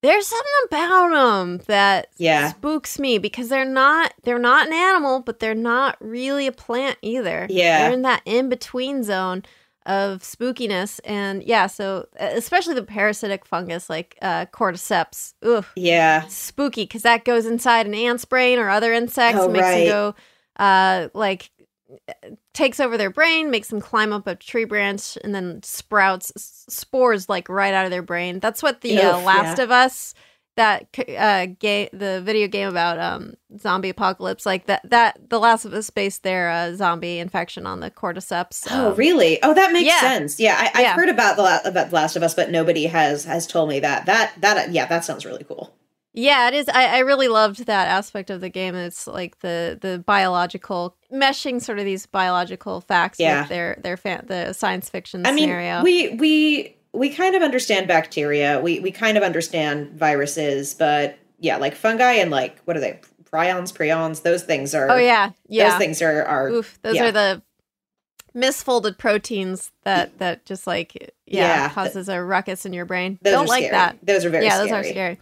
there's something about them that Yeah. spooks me because they're not they're not an animal, but they're not really a plant either. Yeah. they're in that in between zone of spookiness, and yeah, so especially the parasitic fungus like uh, cordyceps. Ugh, yeah spooky because that goes inside an ant's brain or other insects, Oh, makes right. them go uh like takes over their brain, makes them climb up a tree branch, and then sprouts spores like right out of their brain. That's what the uh, Last yeah. of Us that uh game the video game about um zombie apocalypse like that that the last of us based their uh, zombie infection on the cordyceps oh um, really oh that makes yeah. sense yeah I, i've Yeah. heard about the about the last of us but nobody has has told me that that that yeah that sounds really cool Yeah, it is. I, I really loved that aspect of the game. It's like the the biological meshing sort of these biological facts Yeah. with their their fan, the science fiction I mean, scenario. we we we kind of understand bacteria. We we kind of understand viruses, but yeah, like fungi and like what are they? Prions, prions. Those things are. oh yeah, yeah. Those things are are. Oof, those yeah. are the misfolded proteins that that just like yeah, Yeah. causes a ruckus in your brain. Those Don't are like scary. that. Those are very yeah, scary. those are scary.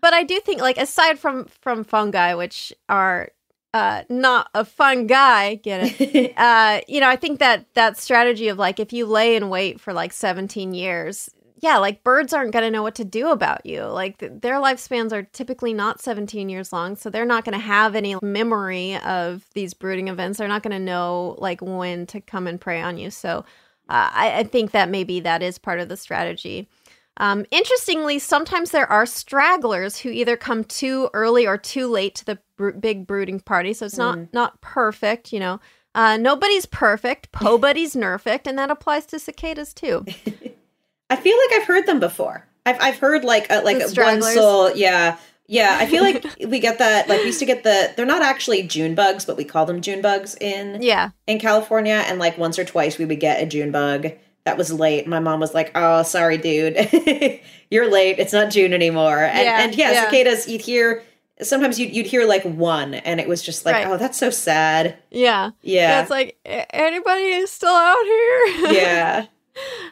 But I do think like aside from from fungi, which are uh not a fun guy, get it? uh, you know, I think that that strategy of like if you lay in wait for like 17 years, yeah, like birds aren't going to know what to do about you. Like th- their lifespans are typically not 17 years long, so they're not going to have any memory of these brooding events. They're not going to know like when to come and prey on you. So uh, I, I think that maybe that is part of the strategy. Um, interestingly, sometimes there are stragglers who either come too early or too late to the br- big brooding party. So it's not not perfect, you know. Uh, nobody's perfect. Pobody's nerfect, and that applies to cicadas too. I feel like I've heard them before. I've I've heard like a, like one soul. Yeah. Yeah, I feel like we get that. Like we used to get the. They're not actually June bugs, but we call them June bugs in Yeah, in California, and like once or twice we would get a June bug that was late. My mom was like, "Oh, sorry, dude, you're late. It's not June anymore." And Yeah, and yeah, yeah. cicadas. You'd hear sometimes you'd you'd hear like one, and it was just like, Right. "Oh, that's so sad." yeah, Yeah, It's like anybody is still out here. yeah,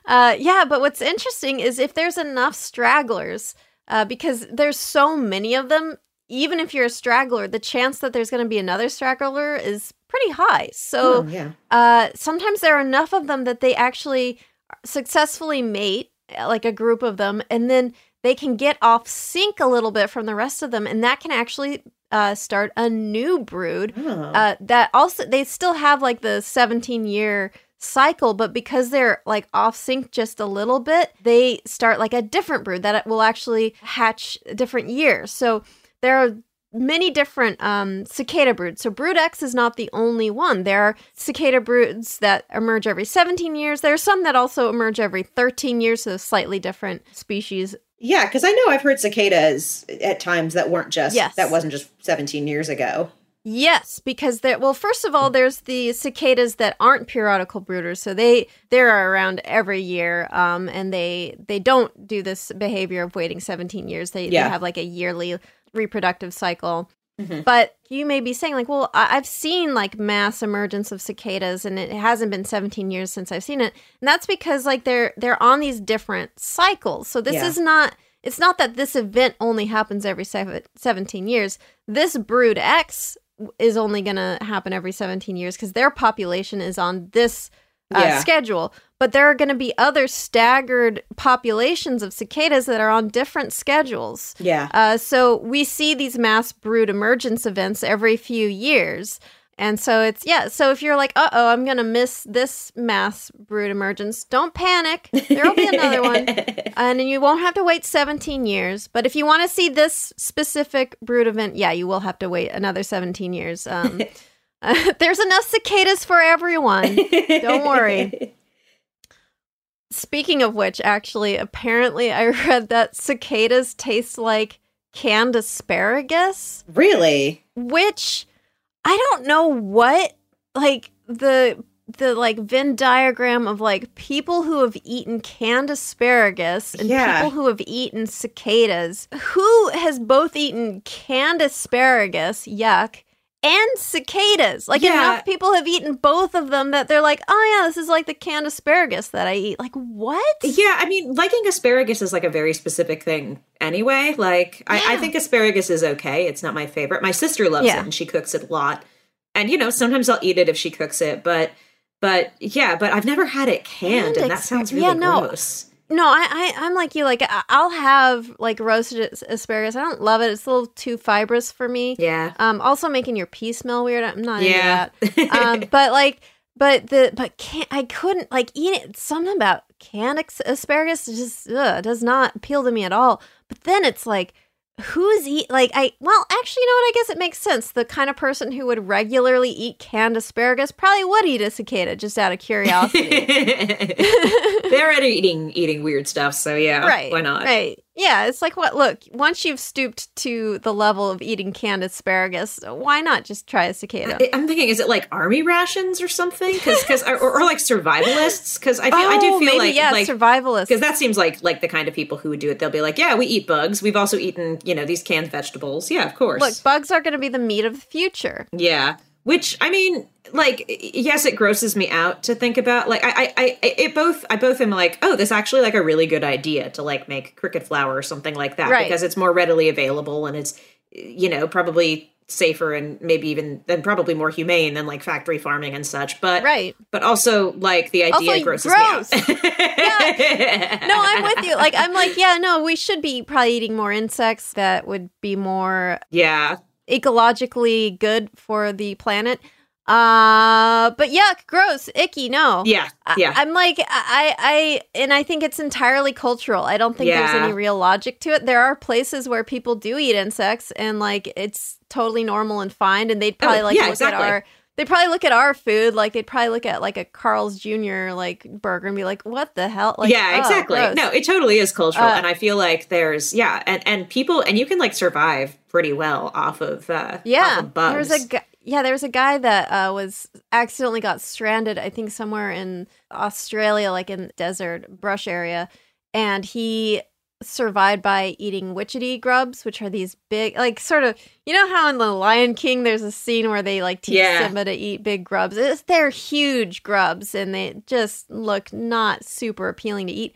Uh, yeah, but what's interesting is if there's enough stragglers, uh, because there's so many of them, even if you're a straggler, the chance that there's going to be another straggler is pretty high. So Hmm, yeah. uh, sometimes there are enough of them that they actually successfully mate, like a group of them, and then they can get off sync a little bit from the rest of them, and that can actually uh, start a new brood Oh. uh, that also they still have like the 17 year cycle but because they're like off sync just a little bit they start like a different brood that will actually hatch a different year so there are many different um, cicada broods so brood x is not the only one there are cicada broods that emerge every 17 years there are some that also emerge every 13 years so slightly different species Yeah, because I know I've heard cicadas at times that weren't just Yes. that wasn't just 17 years ago. Yes, because there. Well, first of all, there's the cicadas that aren't periodical brooders, so they they are around every year, um, and they they don't do this behavior of waiting 17 years. They, Yeah. they have like a yearly reproductive cycle. But you may be saying like, well, I- I've seen like mass emergence of cicadas, and it hasn't been 17 years since I've seen it, and that's because like they're they're on these different cycles. So this Yeah. is not. It's not that this event only happens every seven, 17 years. This brood X is only going to happen every 17 years because their population is on this uh, Yeah. schedule. But there are going to be other staggered populations of cicadas that are on different schedules. Yeah. Uh, so we see these mass brood emergence events every few years. And so it's, yeah. So if you're like, uh oh, I'm going to miss this mass brood emergence, don't panic. There will be another one. And you won't have to wait 17 years. But if you want to see this specific brood event, yeah, you will have to wait another 17 years. Um, there's enough cicadas for everyone. Don't worry. Speaking of which, actually, apparently I read that cicadas taste like canned asparagus, Really? which I don't know what like the the like Venn diagram of like people who have eaten canned asparagus and Yeah. people who have eaten cicadas. Who has both eaten canned asparagus, yuck, and cicadas? Like Yeah. enough people have eaten both of them that they're like, oh yeah, this is like the canned asparagus that I eat. Like what? Yeah, I mean, liking asparagus is like a very specific thing anyway. Like, I, I think asparagus is okay. It's not my favorite. My sister loves Yeah. it and she cooks it a lot. And, you know, sometimes I'll eat it if she cooks it, but, but yeah, but I've never had it canned, Canned and that sounds really yeah, no. gross. No, I, I I'm like you. Like I'll have like roasted asparagus. I don't love it. It's a little too fibrous for me. Yeah. Um. Also making your pee smell weird. I'm not Yeah. into that. um. But like, but the but can't I couldn't like eat it. Something about canned asparagus just ugh, does not appeal to me at all. But then it's like. Who's eat like I well actually you know what? I guess it makes sense. The kind of person who would regularly eat canned asparagus probably would eat a cicada just out of curiosity. They're already eating eating weird stuff, so yeah, right Why not? right yeah it's like what look once you've stooped to the level of eating canned asparagus why not just try a cicada I- I'm thinking, is it like army rations or something? Because, or, or like survivalists? Because I feel, I do Oh, feel maybe, like, yeah like survivalists. because that seems like like the kind of people who would do it. They'll be like, yeah, we eat bugs. We've also eaten, you know, these canned vegetables. Yeah, of course. look bugs are going to be the meat of the future yeah, which I mean, like, yes, it grosses me out to think about. Like, I, I, I it both, I both am like, oh, this actually like a really good idea to like make cricket flour or something like that Right. because it's more readily available and it's, you know, probably safer and maybe even then probably more humane than like factory farming and such. But Right. but also like the idea Also, grosses gross. me out. yeah, no i'm with you like i'm like yeah no we should be probably eating more insects that would be more yeah. Ecologically good for the planet uh but yuck gross icky no Yeah. Yeah. I, am like I, I and I think it's entirely cultural. I don't think there's any real logic to it. There are places where people do eat insects and like it's totally normal and fine and they'd probably Oh, like yeah, look exactly. at our they'd probably look at our food like they'd probably look at like a Carl's Jr. like burger and be like, "What the hell?" Like, yeah, oh, exactly. gross. No, it totally is cultural, Uh, and I feel like there's yeah, and and people and you can like survive pretty well off of uh, Yeah, off of bugs. there was a guy. Yeah, there was a guy that uh, was accidentally got stranded. I think somewhere in Australia, like in the desert brush area, and he survived by eating witchetty grubs, which are these big, like sort of. You know how in the Lion King, there's a scene where they like teach Yeah. Simba to eat big grubs. It's, they're huge grubs, and they just look not super appealing to eat.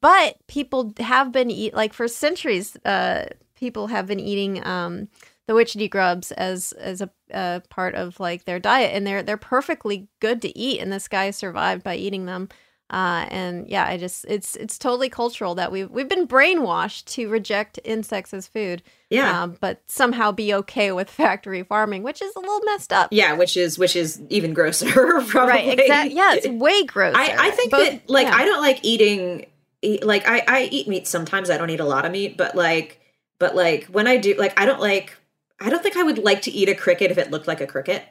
But people have been eat like for centuries. Uh, people have been eating um, the witchetty grubs as as a, a part of like their diet, and they're they're perfectly good to eat. And this guy survived by eating them. Uh, and yeah, I just it's it's totally cultural that we've we've been brainwashed to reject insects as food. Yeah. um, but somehow be okay with factory farming, which is a little messed up. yeah, which is which is even grosser. Probably. right. Exactly. Yeah, it's way grosser. I, I think Both- that like yeah. I don't like eating eat, like I, I eat meat sometimes I don't eat a lot of meat but like but like when I do like I don't like I don't think I would like to eat a cricket if it looked like a cricket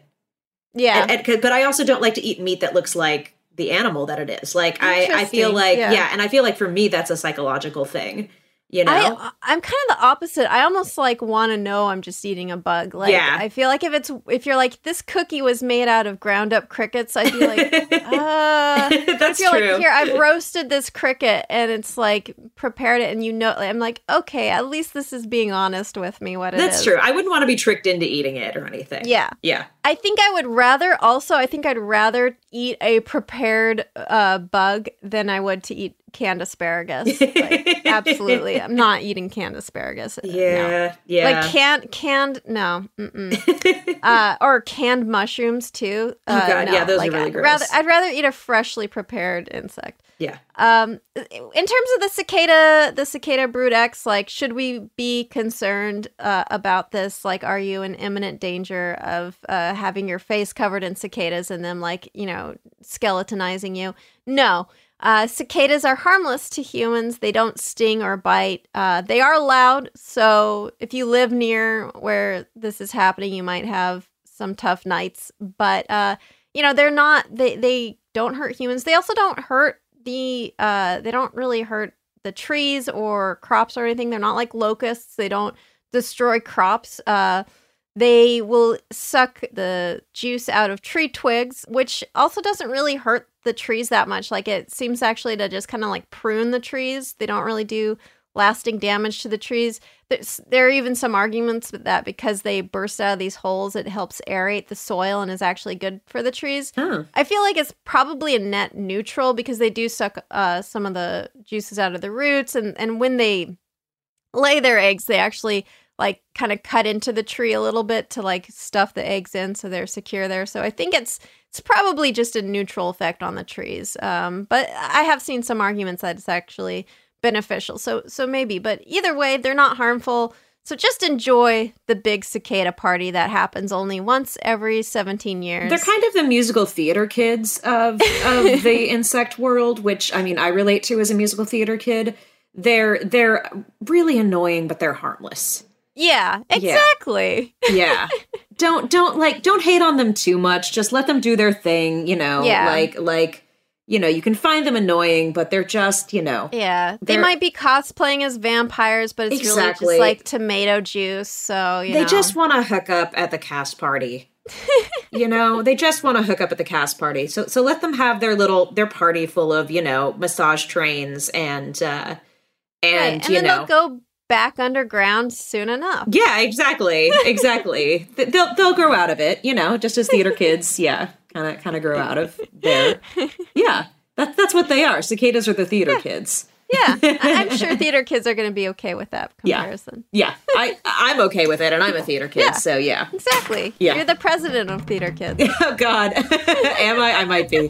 yeah. and, and- but I also don't like to eat meat that looks like the animal that it is like I, I feel like yeah. yeah. and I feel like for me that's a psychological thing You know, I, I'm kind of the opposite. I almost like want to know I'm just eating a bug. Like, Yeah. I feel like if it's if you're like this cookie was made out of ground up crickets, I'd be like, uh, That's true. like here, I've roasted this cricket and it's like prepared it, and you know, I'm like, okay, at least this is being honest with me. What it That's is. true. I wouldn't want to be tricked into eating it or anything. Yeah. Yeah. I think I would rather also I think I'd rather eat a prepared uh, bug than I would to eat canned asparagus. Like, absolutely. I'm not eating canned asparagus. No. Yeah. Yeah. Like canned canned no. Uh, or canned mushrooms too. Uh, Oh, God, no. yeah, those are like, really I'd rather gross. I'd rather eat a freshly prepared insect. yeah. Um, in terms of the cicada, the cicada brood X, like, should we be concerned uh, about this? Like, are you in imminent danger of uh, having your face covered in cicadas and them, like, you know, skeletonizing you? No. Uh, cicadas are harmless to humans. They don't sting or bite. Uh, they are loud. So if you live near where this is happening, you might have some tough nights. But uh, you know, they're not. They they don't hurt humans. They also don't hurt the. Uh, they don't really hurt the trees or crops or anything. They're not like locusts. They don't destroy crops. Uh, they will suck the juice out of tree twigs, which also doesn't really hurt the trees that much. Like it seems actually to just kind of like prune the trees. They don't really do lasting damage to the trees. There's, there are even some arguments that because they burst out of these holes, it helps aerate the soil and is actually good for the trees. Huh. I feel like it's probably a net neutral because they do suck uh, some of the juices out of the roots, and and when they lay their eggs, they actually like kind of cut into the tree a little bit to like stuff the eggs in so they're secure there. So I think it's it's probably just a neutral effect on the trees. Um, but I have seen some arguments that it's actually beneficial. So so maybe, but either way, they're not harmful. So just enjoy the big cicada party that happens only once every 17 years. They're kind of the musical theater kids of of the insect world, which I mean I relate to as a musical theater kid. They're they're really annoying, but they're harmless. yeah, exactly. Yeah. don't don't like don't hate on them too much. Just let them do their thing, you know. Yeah. Like like you know, you can find them annoying, but they're just, you know. Yeah, they might be cosplaying as vampires, but it's really just like tomato juice. So you they know. just want to hook up at the cast party. you know, they just want to hook up at the cast party. So so let them have their little their party full of, you know, massage trains and uh and, Right, and you then know they'll go back underground soon enough. Yeah, exactly. Exactly. Th- they'll they'll grow out of it, you know, just as theater kids, yeah, kind of kind of grow out of there. Yeah. That's that's what they are. Cicadas are the theater kids. Yeah, I'm sure theater kids are going to be okay with that Yeah. comparison. Yeah. I I'm okay with it and I'm a theater kid, Yeah. so yeah. Exactly. Yeah. You're the president of theater kids. Oh god. Am I? I might be.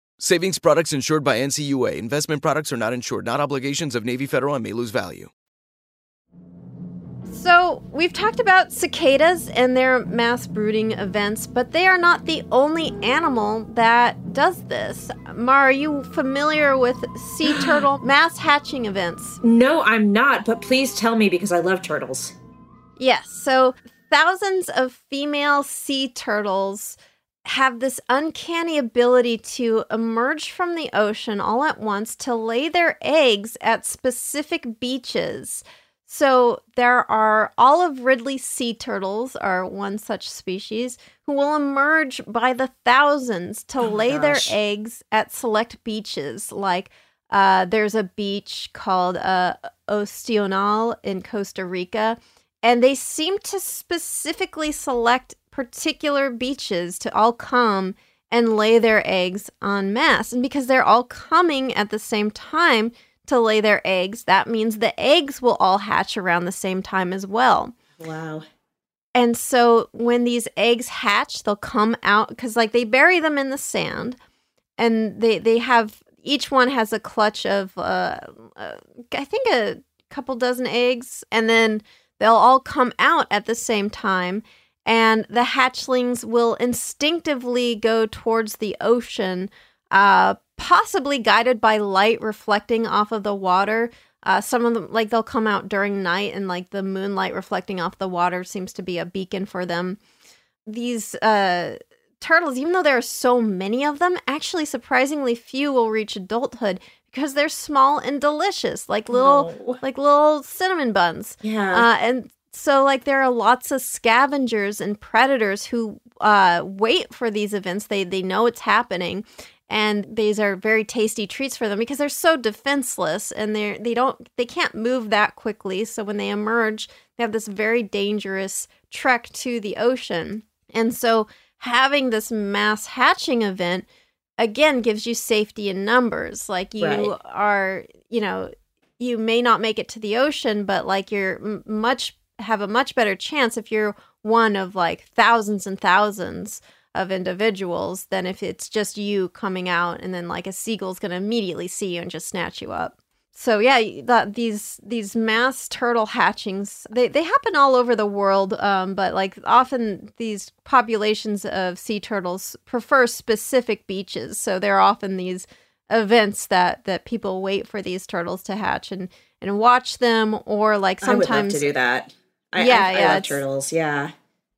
Savings products insured by NCUA. Investment products are not insured, not obligations of Navy Federal and may lose value. So, we've talked about cicadas and their mass brooding events, but they are not the only animal that does this. Mar, are you familiar with sea turtle mass hatching events? No, I'm not, but please tell me because I love turtles. Yes. So, thousands of female sea turtles have this uncanny ability to emerge from the ocean all at once to lay their eggs at specific beaches. So there are olive ridley sea turtles are one such species who will emerge by the thousands to Oh lay their eggs at select beaches like uh, there's a beach called uh, Ostional in Costa Rica, and they seem to specifically select particular beaches to all come and lay their eggs en masse. And because they're all coming at the same time to lay their eggs, that means the eggs will all hatch around the same time as well. Wow. And so when these eggs hatch, they'll come out because like they bury them in the sand and they they have each one has a clutch of uh, uh I think a couple dozen eggs and then they'll all come out at the same time and the hatchlings will instinctively go towards the ocean uh possibly guided by light reflecting off of the water uh, some of them, like they'll come out during night, and like the moonlight reflecting off the water seems to be a beacon for them. These uh, turtles, even though there are so many of them, actually surprisingly few will reach adulthood because they're small and delicious, like little, Oh. like little cinnamon buns. Yeah. Uh, and so, like, there are lots of scavengers and predators who uh, wait for these events. They they know it's happening, and these are very tasty treats for them because they're so defenseless and they they don't they can't move that quickly. So when they emerge, they have this very dangerous trek to the ocean. And so having this mass hatching event again gives you safety in numbers. Like you Right. are, you know, you may not make it to the ocean, but like you're m- much have a much better chance if you're one of like thousands and thousands of individuals than if it's just you coming out and then like a seagull's going to immediately see you and just snatch you up. So yeah, that these these mass turtle hatchings they they happen all over the world, um, but like often these populations of sea turtles prefer specific beaches. So there are often these events that that people wait for these turtles to hatch and and watch them, or like I would love sometimes to do that. I, Yeah, I, I yeah, love turtles. Yeah.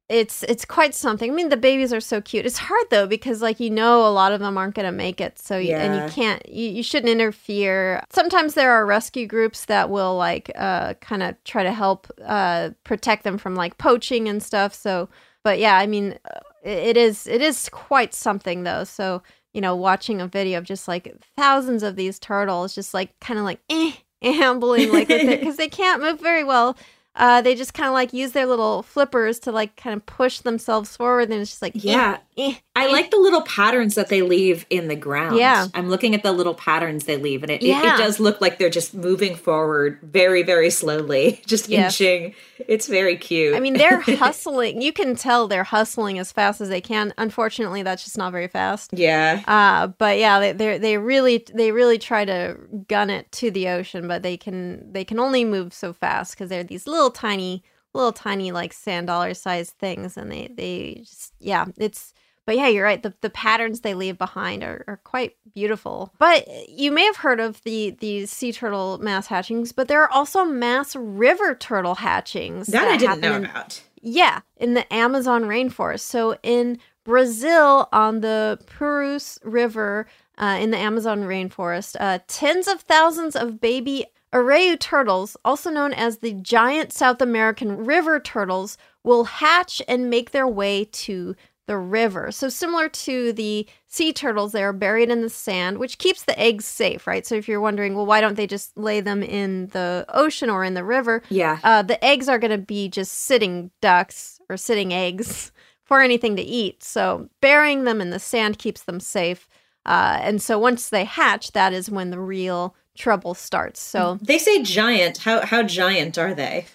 it's it's quite something. I mean, the babies are so cute. It's hard though because like you know a lot of them aren't going to make it, so you, and you can't you, you shouldn't interfere. Sometimes there are rescue groups that will like uh kind of try to help uh protect them from like poaching and stuff. So, but yeah, I mean, uh, it it is it is quite something though. So you know, watching a video of just like thousands of these turtles, just like kind of like eh, ambling like with it because they can't move very well. Uh, they just kind of like use their little flippers to like kind of push themselves forward, and it's just like Yeah. eh, I like the little patterns that they leave in the ground. Yeah. I'm looking at the little patterns they leave, and it, it, Yeah. it does look like they're just moving forward very, very slowly, just Yes. inching. It's very cute. I mean, they're hustling. You can tell they're hustling as fast as they can. Unfortunately, that's just not very fast. yeah. Uh, but yeah, they they they really they really try to gun it to the ocean, but they can they can only move so fast because they're these little tiny little tiny like sand dollar sized things, and they they just yeah it's. But yeah, you're right. The, the patterns they leave behind are, are quite beautiful. But you may have heard of the the sea turtle mass hatchings, but there are also mass river turtle hatchings that I didn't know in- about. yeah, in the Amazon rainforest. So in Brazil, on the Purus River uh, in the Amazon rainforest, uh, tens of thousands of baby Arrau turtles, also known as the giant South American river turtles, will hatch and make their way to the river. So similar to the sea turtles, they are buried in the sand, which keeps the eggs safe, right? So if you're wondering, well, why don't they just lay them in the ocean or in the river? Yeah. Uh, the eggs are going to be just sitting ducks or sitting eggs for anything to eat. So burying them in the sand keeps them safe. Uh, and so once they hatch, that is when the real trouble starts. So they say giant. How how giant are they?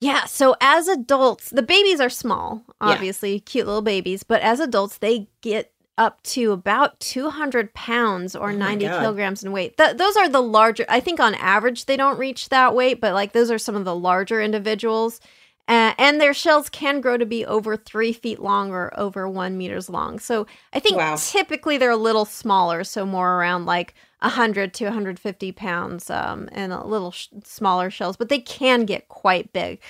Yeah, so as adults, the babies are small, obviously, yeah. cute little babies, but as adults, they get up to about 200 pounds or oh 90 kilograms in weight. Th- those are the larger, I think on average, they don't reach that weight, but like those are some of the larger individuals. Uh, and their shells can grow to be over three feet long or over one meters long. So I think wow. typically they're a little smaller, so more around like 100 to 150 pounds um, and a little sh- smaller shells, but they can get quite big.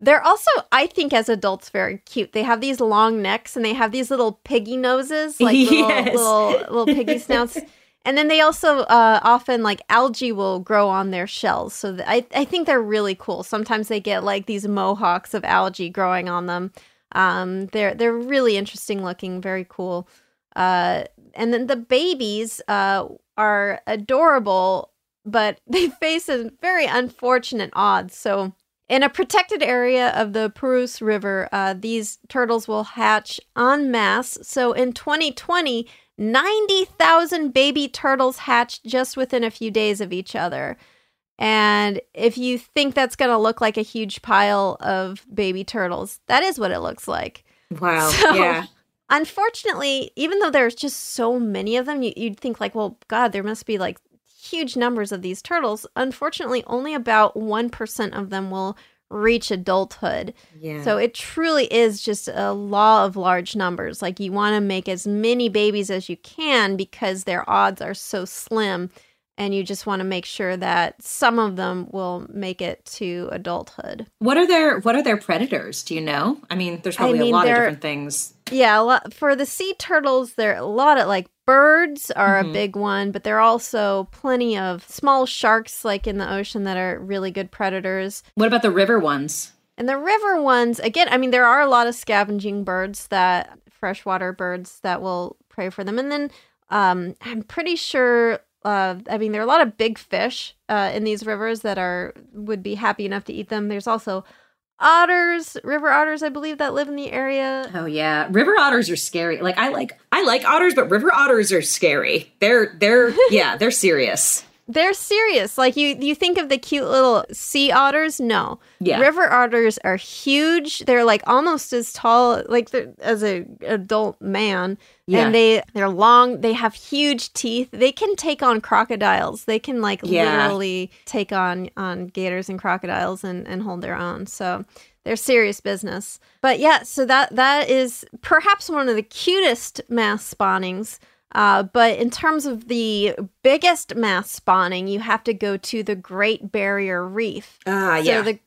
They're also, I think, as adults, very cute. They have these long necks and they have these little piggy noses, like little, yes. little, little piggy snouts. And then they also uh, often like algae will grow on their shells. So th- I, I think they're really cool. Sometimes they get like these mohawks of algae growing on them. Um, they're they're really interesting looking, very cool. Uh, and then the babies uh, are adorable, but they face a very unfortunate odds. So, in a protected area of the Purus River, uh, these turtles will hatch en masse. So, in 2020, 90,000 baby turtles hatched just within a few days of each other. And if you think that's going to look like a huge pile of baby turtles, that is what it looks like. Wow. So, yeah unfortunately, even though there's just so many of them, you, would think like, well, God, there must be like huge numbers of these turtles. Unfortunately, only about 1% of them will reach adulthood. Yeah. So it truly is just a law of large numbers. Like you want to make as many babies as you can because their odds are so slim and you just want to make sure that some of them will make it to adulthood. What are their what are their predators? Do you know? I mean, there's probably I mean, a lot of different things. Yeah, a lot, for the sea turtles, there are a lot of like birds are mm-hmm. a big one, but there are also plenty of small sharks like in the ocean that are really good predators. What about the river ones? And the river ones, again, I mean, there are a lot of scavenging birds that freshwater birds that will prey for them, and then um, I'm pretty sure uh, I mean, there are a lot of big fish uh, in these rivers that are would be happy enough to eat them. There's also otters, river otters, I believe, that live in the area. Oh yeah, river otters are scary. Like I like I like otters, but river otters are scary. They're they're yeah, they're serious. They're serious. Like you you think of the cute little sea otters? No. Yeah. River otters are huge. They're like almost as tall like as a adult man. Yeah. And they they're long, they have huge teeth. They can take on crocodiles. They can like yeah. literally take on on gators and crocodiles and and hold their own. So they're serious business. But yeah, so that that is perhaps one of the cutest mass spawnings uh, but in terms of the biggest mass spawning, you have to go to the Great Barrier Reef. Ah, uh, yeah. So the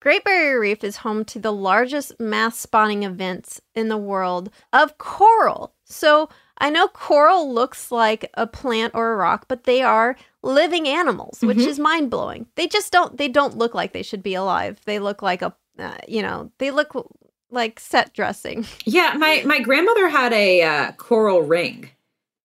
Great Barrier Reef is home to the largest mass spawning events in the world of coral. So I know coral looks like a plant or a rock, but they are living animals, which mm-hmm. is mind blowing. They just don't. They don't look like they should be alive. They look like a, uh, you know, they look like set dressing. Yeah, my my grandmother had a uh, coral ring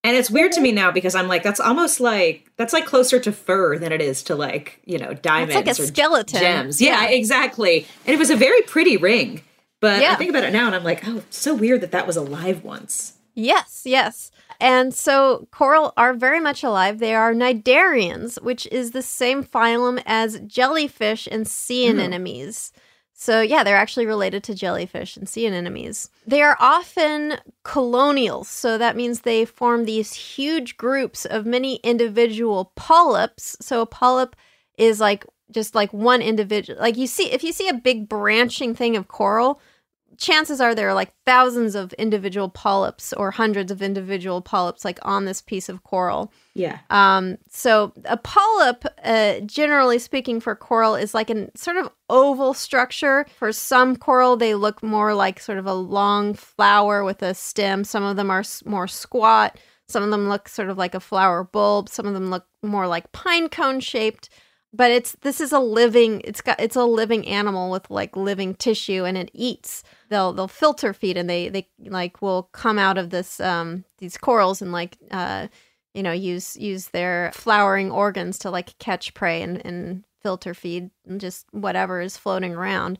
and it's weird to me now because I'm like, that's almost like that's like closer to fur than it is to like you know diamonds like a or skeleton gems. Yeah, yeah, exactly. And it was a very pretty ring, but yeah. I think about it now and I'm like, oh, so weird that that was alive once. Yes, yes. And so coral are very much alive. They are cnidarians, which is the same phylum as jellyfish and sea mm. So, yeah, they're actually related to jellyfish and sea anemones. They are often colonials, so that means they form these huge groups of many individual polyps. So, a polyp is like just like one individual. Like you see, if you see a big branching thing of coral, chances are there are like thousands of individual polyps or hundreds of individual polyps like on this piece of coral. Yeah. Um so a polyp uh, generally speaking for coral is like a sort of oval structure. For some coral they look more like sort of a long flower with a stem. Some of them are more squat. Some of them look sort of like a flower bulb. Some of them look more like pine cone shaped. But it's this is a living it's got it's a living animal with like living tissue and it eats. They'll they'll filter feed and they they like will come out of this um these corals and like uh you know use use their flowering organs to like catch prey and, and filter feed and just whatever is floating around.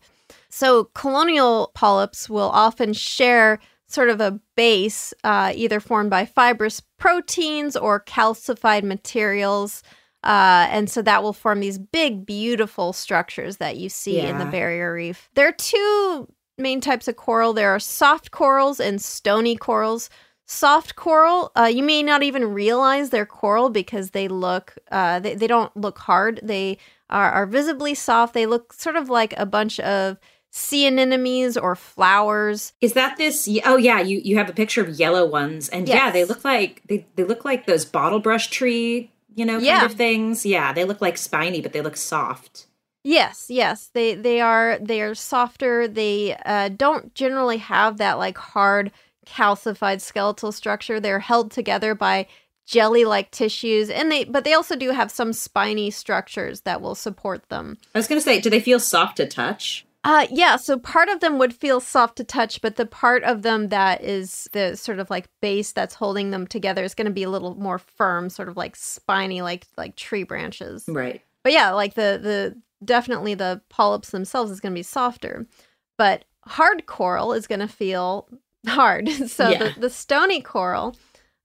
So colonial polyps will often share sort of a base uh, either formed by fibrous proteins or calcified materials uh, and so that will form these big, beautiful structures that you see yeah. in the barrier reef. There are two main types of coral there are soft corals and stony corals. Soft coral, uh, you may not even realize they're coral because they look, uh, they, they don't look hard. They are, are visibly soft. They look sort of like a bunch of sea anemones or flowers. Is that this? Oh yeah, you you have a picture of yellow ones, and yes. yeah, they look like they they look like those bottle brush tree you know, kind yeah. of things. Yeah, they look like spiny, but they look soft. Yes, yes, they they are they are softer. They uh, don't generally have that like hard calcified skeletal structure. They're held together by jelly-like tissues, and they but they also do have some spiny structures that will support them. I was going to say, do they feel soft to touch? Uh, yeah, so part of them would feel soft to touch, but the part of them that is the sort of like base that's holding them together is going to be a little more firm, sort of like spiny, like like tree branches. Right. But yeah, like the the definitely the polyps themselves is going to be softer, but hard coral is going to feel hard. so yeah. the the stony coral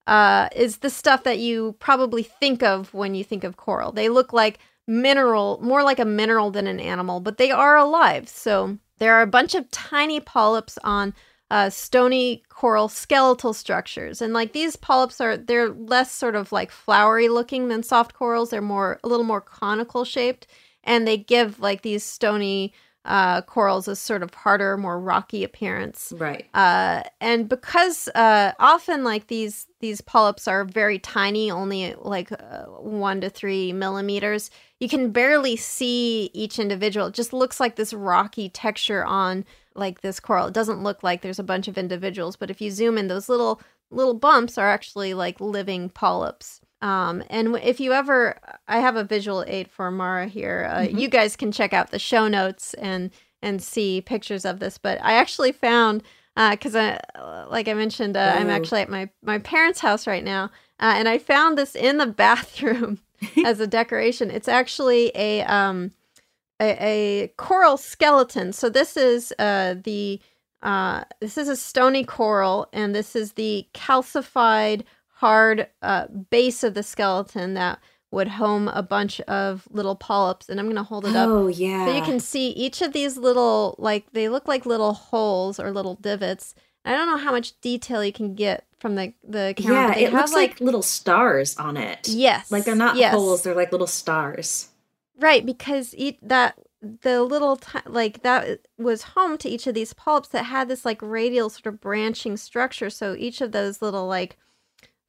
uh, is the stuff that you probably think of when you think of coral. They look like mineral, more like a mineral than an animal, but they are alive. So there are a bunch of tiny polyps on uh, stony coral skeletal structures. And like these polyps are, they're less sort of like flowery looking than soft corals. They're more, a little more conical shaped. And they give like these stony uh, corals a sort of harder, more rocky appearance. Right. Uh, and because uh, often like these these polyps are very tiny, only like uh, one to three millimeters, you can barely see each individual. It just looks like this rocky texture on like this coral. It doesn't look like there's a bunch of individuals, but if you zoom in, those little little bumps are actually like living polyps. Um, and if you ever, I have a visual aid for Mara here. Uh, mm-hmm. You guys can check out the show notes and and see pictures of this. But I actually found because uh, I, like I mentioned, uh, I'm actually at my my parents' house right now, uh, and I found this in the bathroom as a decoration. It's actually a um a, a coral skeleton. So this is uh the uh this is a stony coral, and this is the calcified hard uh, base of the skeleton that would home a bunch of little polyps and i'm going to hold it up oh yeah so you can see each of these little like they look like little holes or little divots. I don't know how much detail you can get from the the camera yeah it looks like, like, little stars on it. Yes like they're not yes. holes they're like little stars. Right because each, that the little t- like that was home to each of these polyps that had this like radial sort of branching structure so each of those little like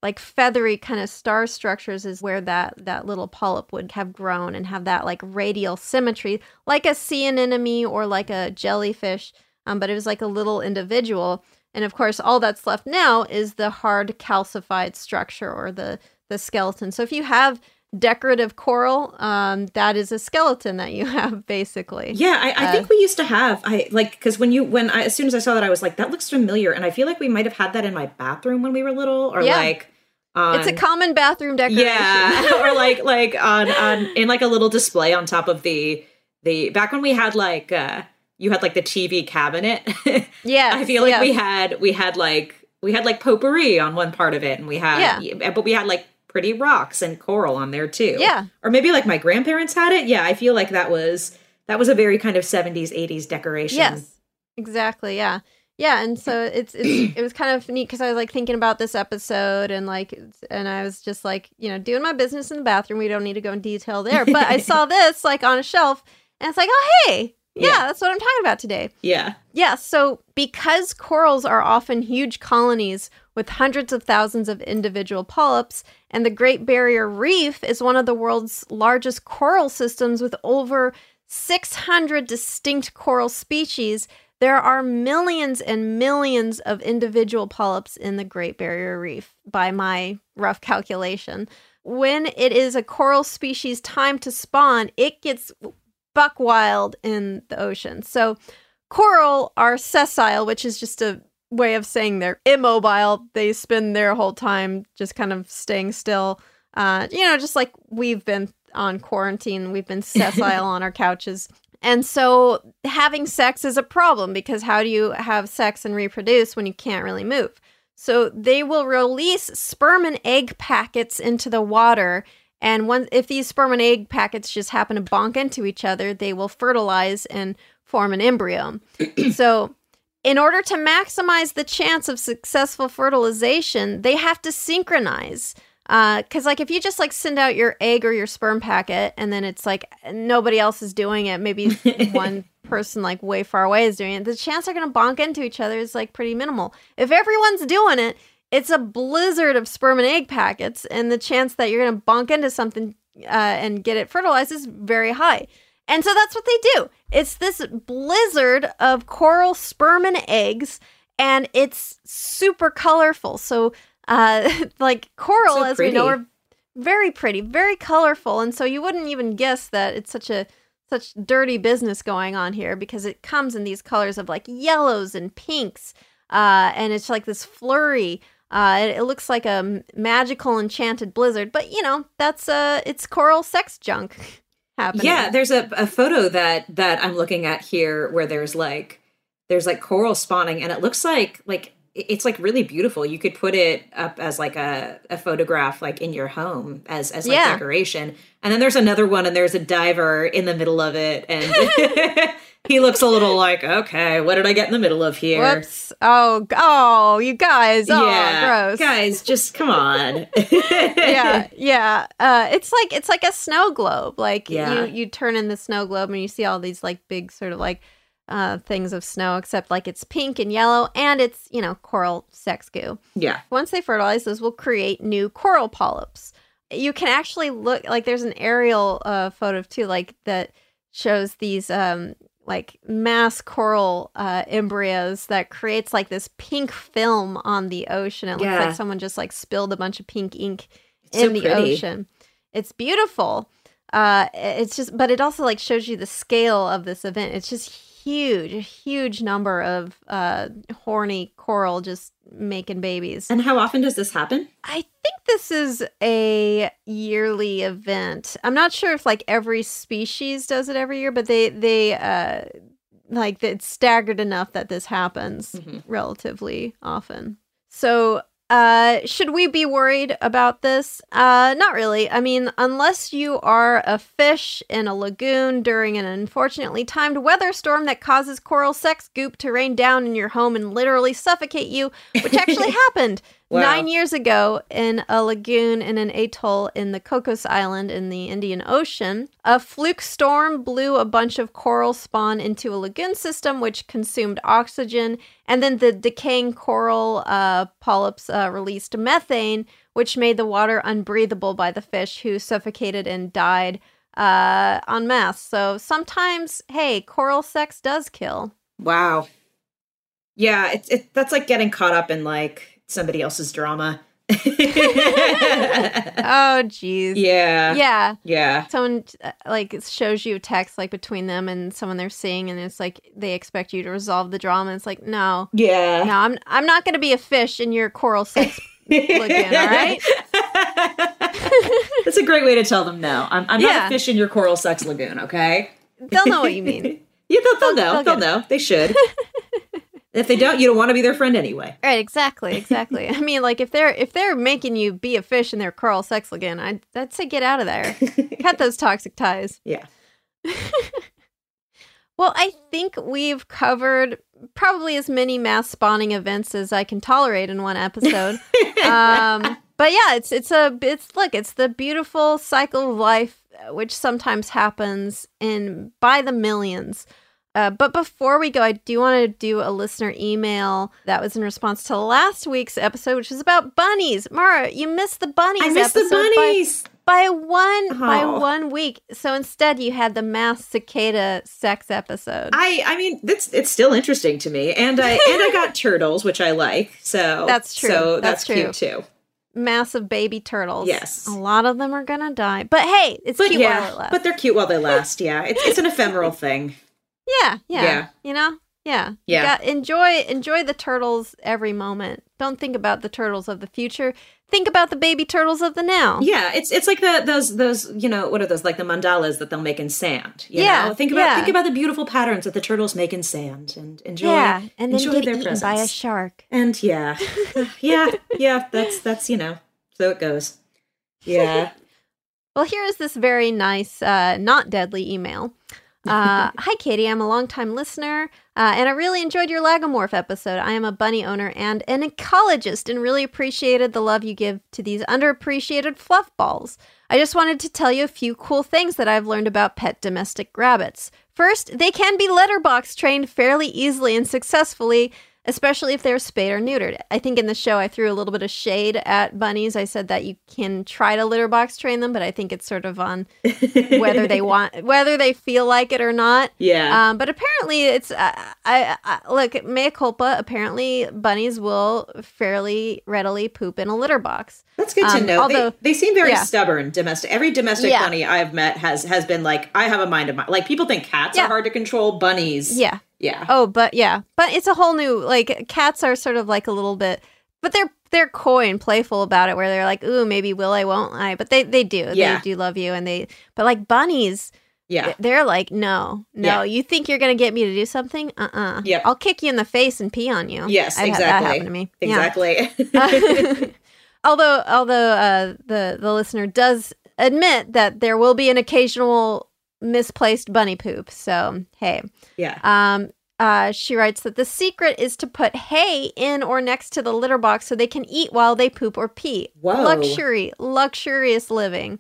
like feathery kind of star structures is where that that little polyp would have grown and have that like radial symmetry like a sea anemone or like a jellyfish um, but it was like a little individual. And of course all that's left now is the hard calcified structure or the the skeleton. So if you have decorative coral um that is a skeleton that you have basically yeah i, I uh, think we used to have i like because when you when i as soon as i saw that i was like that looks familiar and i feel like we might have had that in my bathroom when we were little or yeah. like on, it's a common bathroom decoration yeah or like like on on in like a little display on top of the the back when we had like uh you had like the tv cabinet yeah i feel like yes. we had we had like we had like potpourri on one part of it and we had yeah. but we had like pretty rocks and coral on there too. Yeah. Or maybe like my grandparents had it. Yeah, I feel like that was that was a very kind of 70s 80s decoration. Yes. Exactly. Yeah. Yeah, and so it's, it's it was kind of neat because I was like thinking about this episode and like and I was just like you know doing my business in the bathroom. We don't need to go in detail there, but I saw this like on a shelf and it's like oh hey yeah, yeah, that's what I'm talking about today. Yeah. Yeah. So, because corals are often huge colonies with hundreds of thousands of individual polyps, and the Great Barrier Reef is one of the world's largest coral systems with over 600 distinct coral species, there are millions and millions of individual polyps in the Great Barrier Reef, by my rough calculation. when it is a coral species time to spawn, it gets buck wild in the ocean. So coral are sessile, which is just a way of saying they're immobile. They spend their whole time just kind of staying still. Uh, you know, just like we've been on quarantine, we've been sessile on our couches. And so having sex is a problem because how do you have sex and reproduce when you can't really move? So they will release sperm and egg packets into the water. And when, if these sperm and egg packets just happen to bonk into each other, they will fertilize and form an embryo. so, in order to maximize the chance of successful fertilization, they have to synchronize. Because, uh, like, if you just like send out your egg or your sperm packet and then it's like nobody else is doing it, maybe one person like way far away is doing it, the chance they're going to bonk into each other is like pretty minimal. If everyone's doing it, it's a blizzard of sperm and egg packets, and the chance that you're going to bonk into something uh, and get it fertilized is very high. And so that's what they do. It's this blizzard of coral sperm and eggs, and it's super colorful. So, uh, like coral, so as we know, are very pretty, very colorful, and so you wouldn't even guess that it's such a such dirty business going on here because it comes in these colors of like yellows and pinks, uh, and it's like this flurry. Uh, it, it, looks like a magical enchanted blizzard, but you know that's uh, it's coral sex junk happening. Yeah, there's a, a photo that that I'm looking at here where there's like there's like coral spawning, and it looks like like it's like really beautiful. You could put it up as like a, a photograph like in your home as as like yeah. decoration. And then there's another one and there's a diver in the middle of it and he looks a little like, okay, what did I get in the middle of here? Whoops. Oh, oh, you guys. Oh, yeah. gross. Guys, just come on. yeah, yeah. Uh, it's like it's like a snow globe. Like yeah. you you turn in the snow globe and you see all these like big sort of like uh, things of snow, except like it's pink and yellow and it's, you know, coral sex goo. Yeah. Once they fertilize, those will create new coral polyps. You can actually look like there's an aerial uh, photo too, like that shows these um like mass coral uh, embryos that creates like this pink film on the ocean. It looks yeah. like someone just like spilled a bunch of pink ink it's in so the pretty. ocean. It's beautiful. Uh, it's just, but it also like shows you the scale of this event. It's just huge, a huge number of uh, horny coral just making babies. And how often does this happen? I think this is a yearly event. I'm not sure if like every species does it every year, but they they uh like it's staggered enough that this happens mm-hmm. relatively often. So uh, should we be worried about this? Uh, not really. I mean, unless you are a fish in a lagoon during an unfortunately timed weather storm that causes coral sex goop to rain down in your home and literally suffocate you, which actually happened. Wow. Nine years ago, in a lagoon in an atoll in the Cocos Island in the Indian Ocean, a fluke storm blew a bunch of coral spawn into a lagoon system, which consumed oxygen. And then the decaying coral uh, polyps uh, released methane, which made the water unbreathable by the fish, who suffocated and died uh, en masse. So sometimes, hey, coral sex does kill. Wow. Yeah, it's it, that's like getting caught up in like somebody else's drama. oh jeez. Yeah. Yeah. Yeah. Someone uh, like shows you text like between them and someone they're seeing and it's like they expect you to resolve the drama. It's like, no. Yeah. No, I'm I'm not gonna be a fish in your coral sex lagoon, all right? That's a great way to tell them no. I'm, I'm yeah. not a fish in your coral sex lagoon, okay? They'll know what you mean. yeah, they'll, they'll, they'll know. They'll, they'll know. They should. If they don't, you don't want to be their friend anyway. Right, exactly, exactly. I mean, like if they're if they're making you be a fish in their coral sex again, I'd, I'd say get out of there. Cut those toxic ties. Yeah. well, I think we've covered probably as many mass spawning events as I can tolerate in one episode. um, but yeah, it's it's a it's look, it's the beautiful cycle of life which sometimes happens in by the millions. Uh, but before we go, I do want to do a listener email that was in response to last week's episode, which is about bunnies. Mara, you missed the bunnies. I missed the bunnies by, by one oh. by one week. So instead, you had the mass cicada sex episode. I I mean, it's it's still interesting to me, and I and I got turtles, which I like. So that's true. So that's, that's true. cute too. massive baby turtles. Yes. A lot of them are gonna die. But hey, it's But cute while it yeah, lasts. but they're cute while they last. Yeah, it's it's an ephemeral thing. Yeah, yeah, Yeah. You know? Yeah. Yeah. got- enjoy enjoy the turtles every moment. Don't think about the turtles of the future. Think about the baby turtles of the now. Yeah, it's it's like the those those you know what are those like the mandalas that they'll make in sand. You Yeah, know? think about yeah. think about the beautiful patterns that the turtles make in sand and enjoy. Yeah, and then enjoy get their eaten presence. by a shark. And yeah, yeah, yeah. That's that's you know so it goes. Yeah. Well, here is this very nice, uh, not deadly email. Uh, Hi, Katie. I'm a longtime listener, uh, and I really enjoyed your Lagomorph episode. I am a bunny owner and an ecologist, and really appreciated the love you give to these underappreciated fluff balls. I just wanted to tell you a few cool things that I've learned about pet domestic rabbits. First, they can be letterbox trained fairly easily and successfully, especially if they're spayed or neutered. I think in the show I threw a little bit of shade at bunnies. I said that you can try to litter box train them, but I think it's sort of on whether they want, whether they feel like it or not. Yeah. Um, but apparently, it's uh, I, I look mea culpa. Apparently, bunnies will fairly readily poop in a litter box. That's good to Um, know. although- they, they seem very yeah. stubborn. Domestic. Every domestic Yeah. bunny I've met has has been like, I have a mind of my. Like people think cats Yeah. are hard to control. Bunnies. Yeah. Yeah. Oh, but yeah, but it's a whole new like cats are sort of like a little bit, but they're they're coy and playful about it, where they're like, "Ooh, maybe will I, won't I?" But they they do, Yeah. they do love you, and they. But like bunnies, Yeah. they're like, "No, no, Yeah. you think you're gonna get me to do something? Uh uh Yep. I'll kick you in the face and pee on you." Yes. I've had exactly. that happen to me. Yeah. Exactly. although although uh, the the listener does admit that there will be an occasional misplaced bunny poop. So hey, yeah. um, uh, she writes that the secret is to put hay in or next to the litter box so they can eat while they poop or pee. Whoa. Luxury, luxurious living.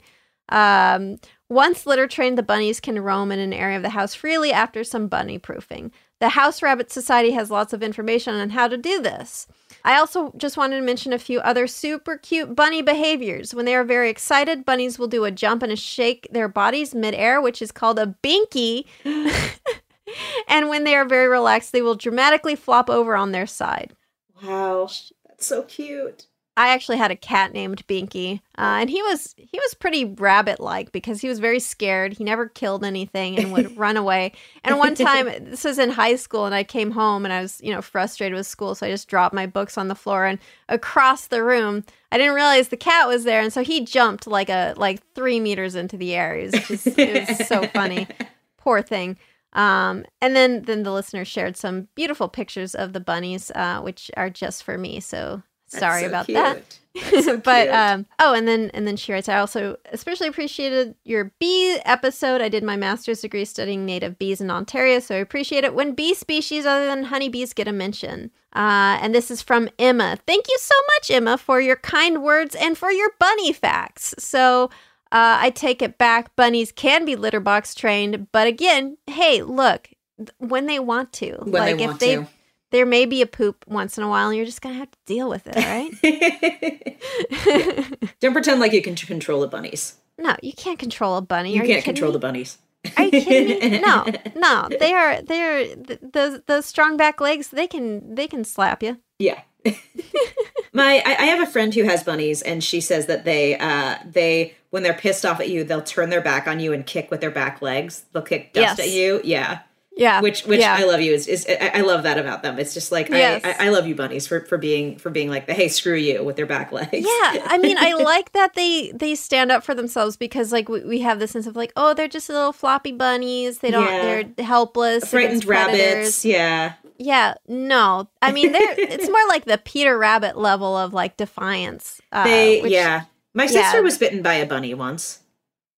Um, once litter trained, the bunnies can roam in an area of the house freely after some bunny proofing. The House Rabbit Society has lots of information on how to do this. I also just wanted to mention a few other super cute bunny behaviors. When they are very excited, bunnies will do a jump and a shake their bodies midair, which is called a binky. and when they are very relaxed, they will dramatically flop over on their side. Wow. That's so cute. I actually had a cat named Binky, uh, and he was he was pretty rabbit like because he was very scared. He never killed anything and would run away. And one time, this was in high school, and I came home and I was you know frustrated with school, so I just dropped my books on the floor and across the room. I didn't realize the cat was there, and so he jumped like a like three meters into the air. It was just it was so funny. Poor thing. Um, and then then the listener shared some beautiful pictures of the bunnies, uh, which are just for me. So That's sorry so about cute. that. So but um oh and then and then she writes i also especially appreciated your bee episode i did my master's degree studying native bees in ontario so i appreciate it when bee species other than honeybees get a mention uh, and this is from emma thank you so much emma for your kind words and for your bunny facts so uh, i take it back bunnies can be litter box trained but again hey look when they want to When like they if they to. There may be a poop once in a while and you're just gonna have to deal with it right Don't pretend like you can control the bunnies. No, you can't control a bunny. You Are can't kidding control me? the bunnies. Are you kidding me? No, no. They are. They are. th- Those those strong back legs. They can. They can slap you. Yeah. My I, I have a friend who has bunnies and she says that they uh they when they're pissed off at you, they'll turn their back on you and kick with their back legs. They'll kick dust Yes. at you. Yeah. Yeah. Which which yeah. I love you is, is I, I love that about them. It's just like Yes. I, I I love you bunnies for, for being for being like the hey screw you with their back legs. Yeah, I mean, I like that they they stand up for themselves because like we, we have this sense of like, oh, they're just little floppy bunnies. They don't. Yeah. They're helpless. Frightened predators. rabbits. Yeah. Yeah. No. I mean, they're. it's more like the Peter Rabbit level of like defiance. Uh, They which- yeah. My yeah. sister was bitten by a bunny once.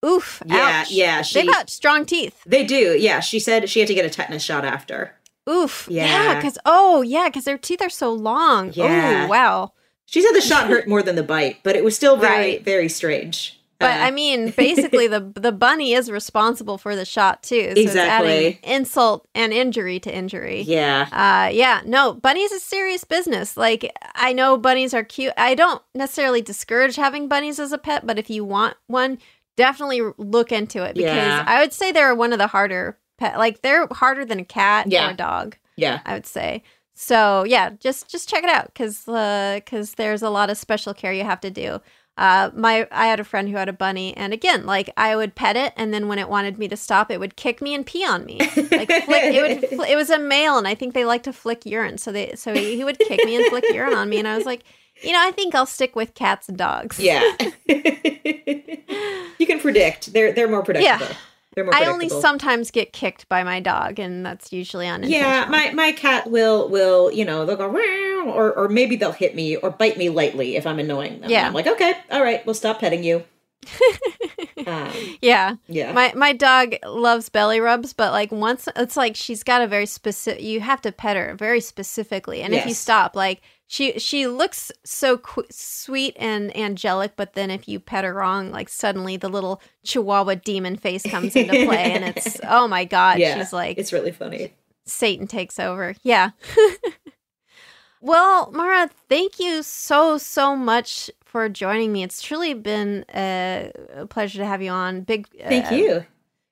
Oof. Yeah, ouch. yeah, They've she- got strong teeth. They do. Yeah, she said she had to get a tetanus shot after. Oof. Yeah. Yeah. Because oh yeah, because their teeth are so long. Yeah. Oh wow. She said the shot hurt more than the bite, but it was still very Right. very strange. But Uh, I mean, basically, the the bunny is responsible for the shot too. So Exactly. Insult and injury to injury. yeah. Uh, yeah. No, bunnies is serious business. Like I know bunnies are cute. I don't necessarily discourage having bunnies as a pet, but if you want one, definitely look into it because Yeah. I would say they're one of the harder pet. Like they're harder than a cat Yeah. or a dog. Yeah. I would say. So yeah, just just check it out because because there's a lot of special care you have to do. Uh, my I had a friend who had a bunny, and again, like I would pet it, and then when it wanted me to stop, it would kick me and pee on me. Like flick, it would. Fl- it was a male, and I think they like to flick urine, so they so he, he would kick me and flick urine on me, and I was like, you know, I think I'll stick with cats and dogs. Yeah. you can predict. They're they're more predictable. Yeah. They're more I only sometimes get kicked by my dog, and that's usually unintentional. Yeah, my my cat will will you know they'll go "Meow," or or maybe they'll hit me or bite me lightly if I'm annoying them. Yeah. I'm like okay, all right, we'll stop petting you. um, yeah. yeah, My my dog loves belly rubs, but like once it's like she's got a very specific. You have to pet her very specifically, and if you stop, like she she looks so qu- sweet and angelic, but then if you pet her wrong, like suddenly the little Chihuahua demon face comes into play, and it's oh my god, yeah, she's like it's really funny. Satan takes over. Yeah. well, Mara, thank you so, so much for joining me. It's truly been a, a pleasure to have you on. Big Thank uh, you.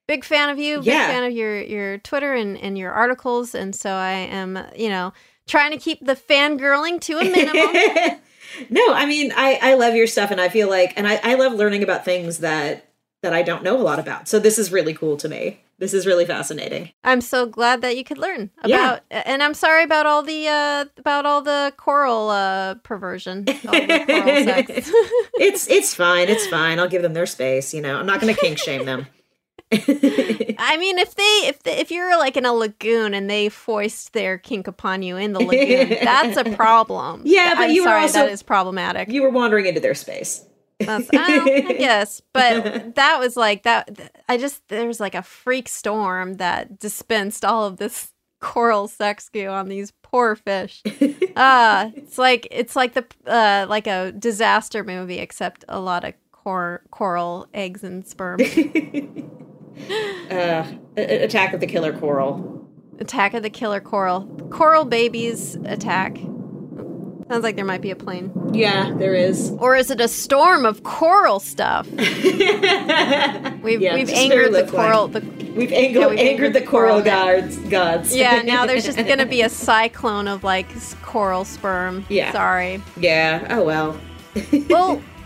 Big fan of you. Big Yeah. fan of your your Twitter and, and your articles. And so I am, you know, trying to keep the fangirling to a minimum. no, I mean I I love your stuff and I feel like and I I love learning about things that that I don't know a lot about. So this is really cool to me. This is really fascinating. I'm so glad that you could learn Yeah. about and I'm sorry about all the uh about all the coral uh perversion. The coral it's it's fine. It's fine. I'll give them their space. You know, I'm not going to kink shame them. I mean, if they if they, if you're like in a lagoon and they foist their kink upon you in the lagoon, that's a problem. Yeah, but I'm you were also- that is problematic. You were wandering into their space. That's, well, I guess, but that was like that. I just there was like a freak storm that dispensed all of this coral sex goo on these poor fish. uh it's like it's like the uh like a disaster movie, except a lot of cor- coral eggs and sperm. Uh, Attack of the Killer Coral. Attack of the Killer Coral. Coral babies attack. Sounds like there might be a plane. Yeah, there is. Or is it a storm of coral stuff? We've Yeah, we've angered the coral. The, We've angered, Yeah, we've angered the coral gods. gods. yeah, now there's just gonna be a cyclone of like coral sperm. Yeah. Sorry. yeah. Oh well. Well,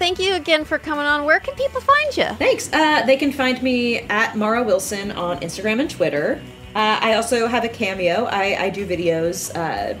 thank you again for coming on. Where can people find you? Thanks. Uh, they can find me at Mara Wilson on Instagram and Twitter. Uh, I also have a cameo. I, I do videos uh,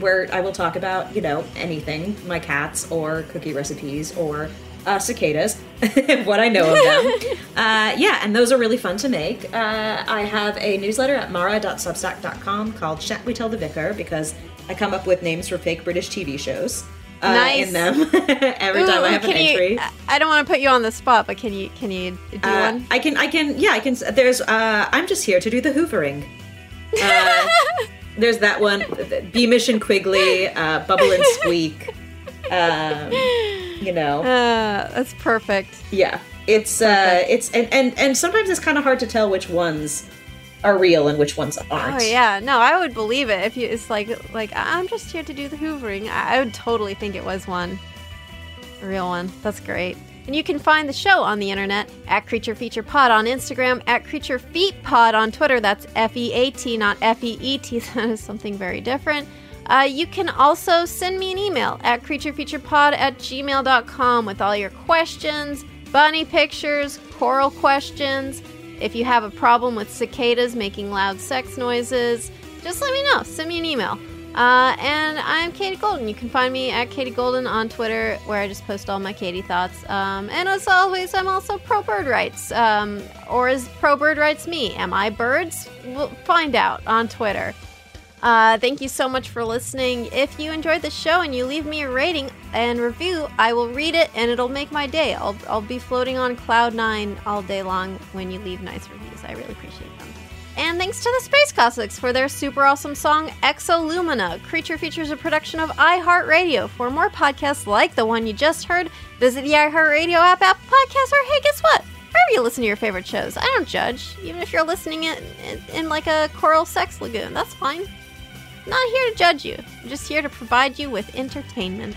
where I will talk about, you know, anything my cats or cookie recipes or uh, cicadas, what I know of them. uh, yeah, and those are really fun to make. Uh, I have a newsletter at mara.substack.com called Shan't We Tell the Vicar because I come up with names for fake British TV shows. Uh, Nice. In them every time I have an can you- I- don't want to put you on the spot, but can you can you do Uh, one? I can, I can, yeah, I can. There's, uh, I'm just here to do the hoovering. Uh, there's that one, Beamish and Quigley, uh, Bubble and Squeak. Um, you know, Uh, that's perfect. yeah, it's, uh, it's, and, and, and sometimes it's kind of hard to tell which ones are real and which ones aren't. Oh yeah, no, I would believe it if you. It's like like I'm just here to do the hoovering. I, I would totally think it was one, a real one. That's great. And you can find the show on the internet at Creature Feature Pod on Instagram, at Creature Feat Pod on Twitter. That's F E A T, not F E E T. That is something very different. Uh, you can also send me an email at creaturefeaturepod at gmail.com with all your questions, bunny pictures, coral questions. If you have a problem with cicadas making loud sex noises, just let me know. Send me an email. Uh, and I'm Katie Golden. You can find me at Katie Golden on Twitter, where I just post all my Katie thoughts. Um, and as always, I'm also pro bird rights. Um, or is pro bird rights me? Am I birds? We'll find out on Twitter. Uh, thank you so much for listening. If you enjoyed the show and you leave me a rating and review, I will read it and it'll make my day. I'll, I'll be floating on cloud nine all day long when you leave nice reviews. I really appreciate them. And thanks to the Space Cossacks for their super awesome song Exolumina. Creature features a production of iHeartRadio. For more podcasts like the one you just heard, visit the iHeartRadio app, Apple Podcasts, or hey, guess what? Wherever you listen to your favorite shows, I don't judge. Even if you're listening in, in, in like a coral sex lagoon, that's fine. Not here to judge you. I'm just here to provide you with entertainment.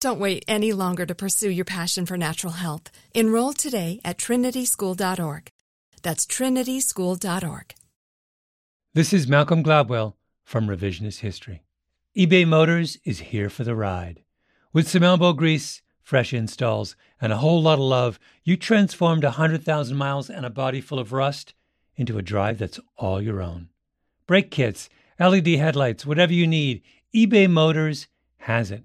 Don't wait any longer to pursue your passion for natural health. Enroll today at trinityschool.org. That's trinityschool.org. This is Malcolm Gladwell from Revisionist History. eBay Motors is here for the ride. With some elbow grease, fresh installs, and a whole lot of love, you transformed a 100,000 miles and a body full of rust into a drive that's all your own. Brake kits, LED headlights, whatever you need, eBay Motors has it.